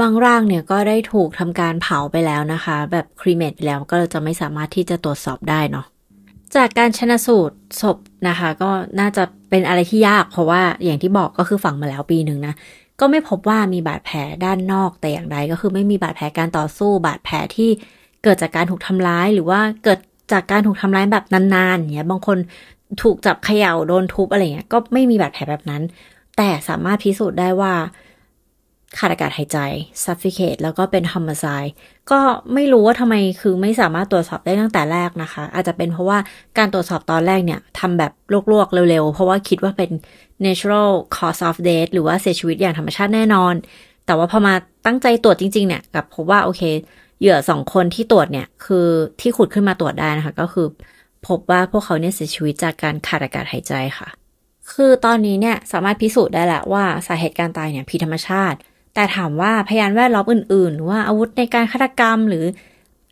บางร่างเนี่ยก็ได้ถูกทำการเผาไปแล้วนะคะ แบบครีเมตไปแล้วก็จะไม่สามารถที่จะตรวจสอบได้เนาะ จากการชนะสูตรศพนะคะ ก็น่าจะเป็นอะไรที่ยากเพราะว่าอย่างที่บอกก็คือฝังมาแล้วปีหนึ่งนะ ก็ไม่พบว่ามีบาดแผลด้านนอกแต่อย่างใดก็คือไม่มีบาดแผลการต่อสู้ บาดแผลที่เกิดจากการถูกทำร้าย หรือว่าเกิดจากการถูกทำร้ายแบบนานๆอย่างเงี้ยบางคนถูกจับเขย่าโดนทุบอะไรเงี้ยก็ไม่มีบาดแผลแบบนั้น แต่สามารถพิสูจน์ได้ว่า ขาดอากาศหายใจ suffocate แล้วก็เป็น homicide ก็ไม่รู้ว่าทำไมคือไม่สามารถตรวจสอบได้ตั้งแต่แรกนะคะ อาจจะเป็นเพราะว่าการตรวจสอบตอนแรกเนี่ยทำแบบลวกๆ เร็วๆ เพราะว่าคิดว่าเป็น natural cause of death หรือว่าเสียชีวิตอย่างธรรมชาติแน่นอน แต่ว่าพอมาตั้งใจตรวจจริงๆเนี่ยกับพบว่าโอเค เหยื่อสองคนที่ตรวจเนี่ยคือที่ขุดขึ้นมาตรวจได้นะคะก็คือ พบว่าพวกเขาเนี่ยเสียชีวิตจากการขาดอากาศหายใจค่ะ คือตอนนี้เนี่ยสามารถพิสูจน์ได้แหละว่าสาเหตุการตายเนี่ยผิดธรรมชาติ แต่ถามว่าพยานแวดล้อมอื่นๆ หรือว่าอาวุธในการฆาตกรรมหรือ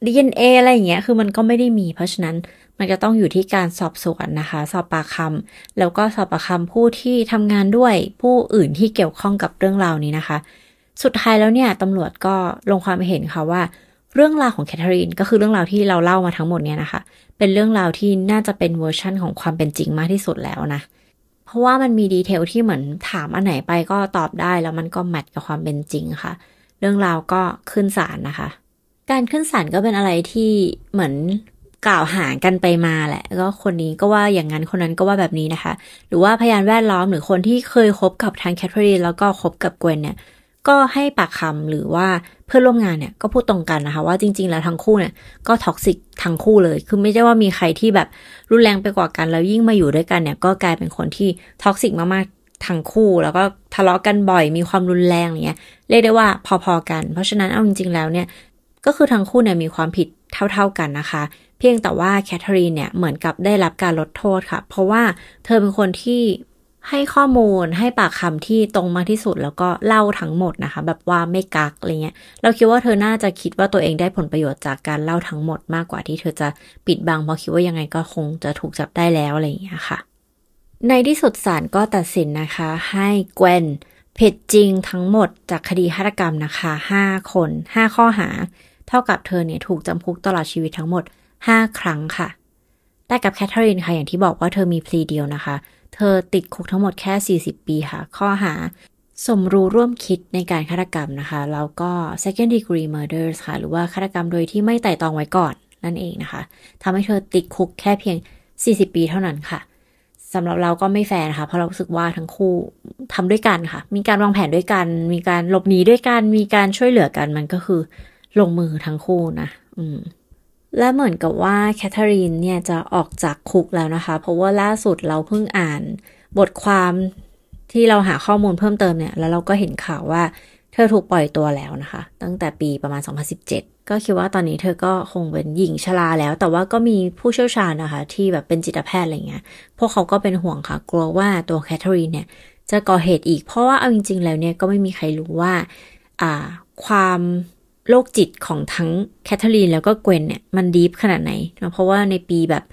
DNA อะไรอย่างเงี้ย คือมันก็ไม่ได้มี เพราะฉะนั้นมันจะต้องอยู่ที่การสอบสวนนะคะ สอบปากคำแล้วก็สอบปากคำผู้ที่ทำงานด้วยผู้อื่นที่เกี่ยวข้องกับเรื่องราวนี้นะคะ สุดท้ายแล้วเนี่ยตำรวจก็ลงความเห็นค่ะว่า เรื่องราวของแคทเธอรีนก็คือเรื่องราวที่เราเล่ามาทั้งหมดเนี่ยนะคะ เป็นเรื่องราวที่น่าจะเป็นเวอร์ชั่นของความเป็นจริงมากที่สุดแล้วนะ เพราะว่ามันมี detail ที่เหมือนถามอันไหนไปก็ตอบได้แล้วมันก็ match กับความเป็นจริงค่ะ เรื่องราวก็ขึ้นศาลนะคะ การขึ้นศาลก็เป็นอะไรที่เหมือนกล่าวหากันไปมาแหละ ก็คนนี้ก็ว่าอย่างนั้นคนนั้นก็ว่าแบบนี้นะคะ หรือว่าพยานแวดล้อมหรือคนที่เคยคบกับทางแคทเธอรีนแล้วก็คบกับเกวนเนี่ยก็ให้ปากคำหรือว่าเพื่อนร่วมงานเนี่ยก็พูดตรงกันนะคะ ว่าจริง ๆ แล้วทั้งคู่เนี่ยก็ toxic ทั้งคู่เลย คือไม่ใช่ว่ามีใครที่แบบ รุนแรงไปกว่ากันแล้วยิ่งมาอยู่ด้วยกันเนี่ยก็กลายเป็นคนที่ toxic มากๆทั้งคู่ แล้วก็ทะเลาะกันบ่อยมีความรุนแรงเนี้ยเรียกได้ว่าพอๆกัน เพราะฉะนั้นเอาจริงๆแล้วเนี่ยก็คือทั้งคู่เนี่ยมีความผิดเท่า ๆกันนะคะ เพียงแต่ว่าแคทเธอรีนเนี่ยเหมือนกับได้รับการลดโทษค่ะ เพราะว่าเธอเป็นคนที่ ให้ข้อมูลให้ปากคำที่ตรงมากที่สุดแล้วก็เล่าทั้งหมดนะคะ แบบว่าไม่กักอะไรเงี้ย เราคิดว่าเธอน่าจะคิดว่าตัวเองได้ผลประโยชน์จากการเล่าทั้งหมดมากกว่าที่เธอจะปิดบังเพราะคิดว่ายังไงก็คงจะถูกจับได้แล้วอะไรอย่างเงี้ยค่ะ ในที่สุดศาลก็ตัดสินนะคะ ให้เกวนผิดจริงทั้งหมดจากคดีฆาตกรรมนะคะ 5 คน 5 ข้อหา เท่ากับเธอเนี่ยถูกจำคุกตลอดชีวิตทั้งหมด 5 ครั้งค่ะ แต่กับแคทเธอรีนค่ะอย่างที่บอกว่าเธอมีพลีเดียวนะคะ เธอติดคุกทั้งหมดแค่ 40 ปีค่ะ ข้อหาสมรู้ร่วมคิดในการฆาตกรรมนะคะ แล้วก็ second degree murders ค่ะ หรือว่าฆาตกรรมโดยที่ไม่ไต่ตองไว้ก่อนนั่นเองนะคะทำให้เธอติดคุกแค่เพียง 40 ปีเท่านั้นค่ะสำหรับเราก็ไม่แฟร์นะคะเพราะเราสึกว่าทั้งคู่ทำด้วยกันค่ะ มีการวางแผนด้วยกัน มีการหลบหนีด้วยกัน มีการช่วยเหลือกันมันก็คือลงมือทั้งคู่นะ อืม และเหมือนกับว่าแคทเธอรีนเนี่ยจะออกจากคุกแล้วนะคะ เพราะว่าล่าสุดเราเพิ่งอ่านบทความที่เราหาข้อมูลเพิ่มเติมเนี่ย แล้วเราก็เห็นข่าวว่าเธอถูกปล่อยตัวแล้วนะคะ ตั้งแต่ปีประมาณ 2017 ก็คิดว่าตอนนี้เธอก็คงเป็นหญิงชราแล้ว แต่ว่าก็มีผู้เชี่ยวชาญนะคะ ที่แบบเป็นจิตแพทย์อะไรเงี้ย พวกเขาก็เป็นห่วงค่ะ กลัวว่าตัวแคทเธอรีนเนี่ยจะก่อเหตุอีก เพราะว่าเอาจริง ๆ แล้วเนี่ยก็ไม่มีใครรู้ว่า อ่า ความ โรคจิตของทั้งแคทเธอรีนแล้วก็เกวนเนี่ย มัน deep ขนาดไหนเพราะว่าในปีแบบ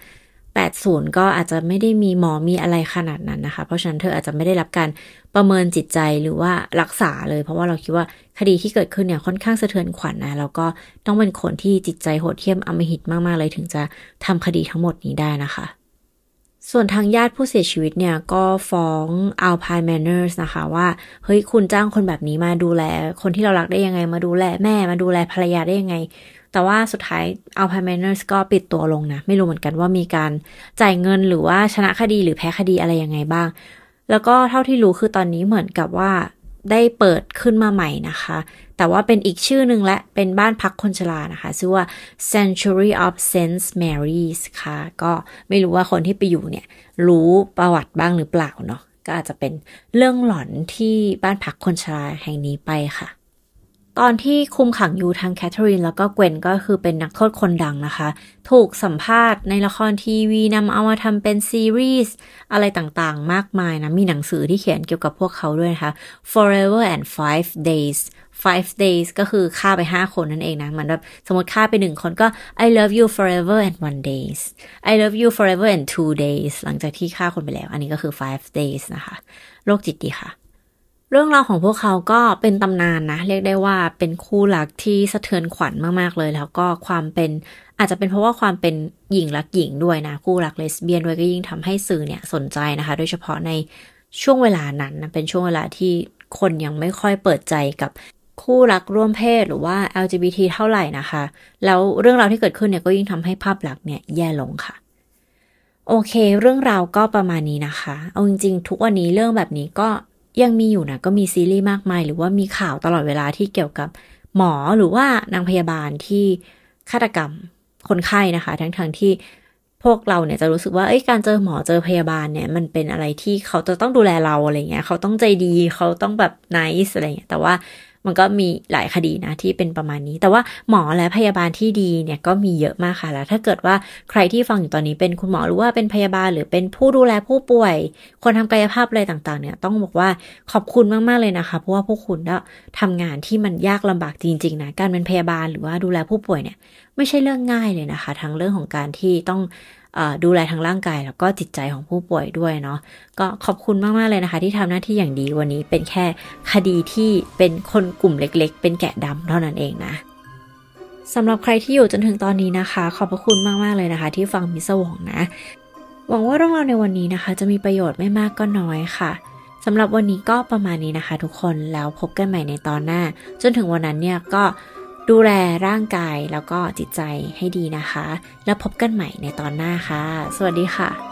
80 ก็อาจจะไม่ได้มีหมอมีอะไรขนาดนั้นนะคะ เพราะฉะนั้นเธออาจจะไม่ได้รับการประเมินจิตใจหรือว่ารักษาเลย เพราะว่าเราคิดว่าคดีที่เกิดขึ้นเนี่ยค่อนข้างสะเทือนขวัญนะแล้วก็ต้องเป็นคนที่จิตใจโหดเหี้ยมอมหิตมากๆเลยถึงจะทำคดีทั้งหมดนี้ได้นะคะ ส่วนทางญาติผู้เสียชีวิตเนี่ย ก็ฟ้อง Alpine Manors นะคะ ว่า เฮ้ยคุณจ้างคนแบบนี้มาดูแล คนที่เรารักได้ยังไง มาดูแลแม่มาดูแลภรรยาได้ยังไง แต่ว่าสุดท้ายอัลไพเมเนอร์สก็ปิดตัวลงนะ ไม่รู้เหมือนกันว่ามีการจ่ายเงินหรือว่าชนะคดีหรือแพ้คดีอะไรยังไงบ้าง แล้วก็เท่าที่รู้คือตอนนี้เหมือนกับว่า ได้เปิดขึ้นมาใหม่นะคะ แต่ว่าเป็นอีกชื่อหนึ่งและเป็นบ้านพักคนชรานะคะ ชื่อว่า Century of Saint Mary's ค่ะ ก็ไม่รู้ว่าคนที่ไปอยู่เนี่ย รู้ประวัติบ้างหรือเปล่าเนาะก็อาจจะเป็นเรื่องหลอนที่บ้านพักคนชราแห่งนี้ไปค่ะ ตอนที่คุมขังอยู่ทางแคทเธอรีนแล้วก็เกวนก็คือเป็นนักโทษคนดังนะคะ ถูกสัมภาษณ์ในละครทีวีนำเอามาทำเป็นซีรีส์อะไรต่างๆ มากมายนะ มีหนังสือที่เขียนเกี่ยวกับพวกเขาด้วยนะคะ Forever and Five Days five days ก็คือฆ่าไป 5 คนนั่นเองนะมือนแบบสมมติฆ่าไปหนึ่งคนก็ I love you forever and one days I love you forever and two days หลังจากที่ฆ่าคนไปแล้ว อันนี้ก็คือ five days นะคะ โรคจิตดีค่ะ เรื่องราวของพวกเขาก็เป็นตำนานนะ เรียกได้ว่าเป็นคู่รักที่สะเทือนขวัญมากๆเลย แล้วก็ความเป็นอาจจะเป็นเพราะว่าความเป็นหญิงรักหญิงด้วยนะ คู่รักเลสเบี้ยนด้วยก็ยิ่งทำให้สื่อเนี่ยสนใจนะคะ โดยเฉพาะในช่วงเวลานั้นนะเป็นช่วงเวลาที่คนยังไม่ค่อยเปิดใจกับคู่รักร่วมเพศหรือว่า LGBT เท่าไหร่นะคะ แล้วเรื่องราวที่เกิดขึ้นเนี่ยก็ยิ่งทำให้ภาพลักษณ์เนี่ยแย่ลงค่ะโอเค เรื่องราวก็ประมาณนี้นะคะ เอาจริงๆ ทุกวันนี้เรื่องแบบนี้ก็ ยังมีอยู่นะก็มีซีรีส์มากมาย หรือว่ามีข่าวตลอดเวลาที่เกี่ยวกับหมอหรือว่านางพยาบาลที่ฆาตกรรมคนไข้นะคะ ทั้งทที่พวกเราเนี่ยจะรู้สึกว่าเอ้ยการเจอหมอเจอพยาบาลเนี่ย มันเป็นอะไรที่เขาจะต้องดูแลเราอะไรเงี้ย เขาต้องใจดีเขาต้องแบบนิสอะไรเงี้ยแต่ว่า มันก็มีหลายคดีนะที่เป็นประมาณนี้ แต่ว่าหมอและพยาบาลที่ดีเนี่ยก็มีเยอะมากค่ะแล้วถ้าเกิดว่าใครที่ฟังอยู่ตอนนี้เป็นคุณหมอหรือว่าเป็นพยาบาลหรือเป็นผู้ดูแลผู้ป่วย คนทำกายภาพอะไรต่างๆ เนี่ยต้องบอกว่าขอบคุณมากๆเลยนะคะ เพราะว่าพวกคุณก็ทำงานที่มันยากลำบากจริงๆนะการเป็นพยาบาลหรือว่าดูแลผู้ป่วยเนี่ยไม่ใช่เรื่องง่ายเลยนะคะ ทั้งเรื่องของการที่ต้อง ดูแลทางร่างกายแล้วก็จิตใจของผู้ป่วยด้วยเนาะก็ขอบคุณมาก ๆ เลยนะคะ ที่ทำหน้าที่อย่างดีวันนี้เป็นแค่คดีที่เป็นคนกลุ่มเล็ก ๆ เป็นแกะดำเท่านั้นเองนะสำหรับใครที่อยู่จนถึงตอนนี้นะคะ ขอบพระคุณมาก ๆ เลยนะคะ ที่ฟังมิสวองนะ หวังว่าเรื่องราวในวันนี้นะคะ จะมีประโยชน์ไม่มากก็น้อยค่ะสำหรับวันนี้ก็ประมาณนี้นะคะ ทุกคนแล้วพบกันใหม่ในตอนหน้า จนถึงวันนั้นเนี่ยก็ ดูแลร่างกายแล้วก็จิตใจให้ดีนะคะ แล้วพบกันใหม่ในตอนหน้าค่ะ สวัสดีค่ะ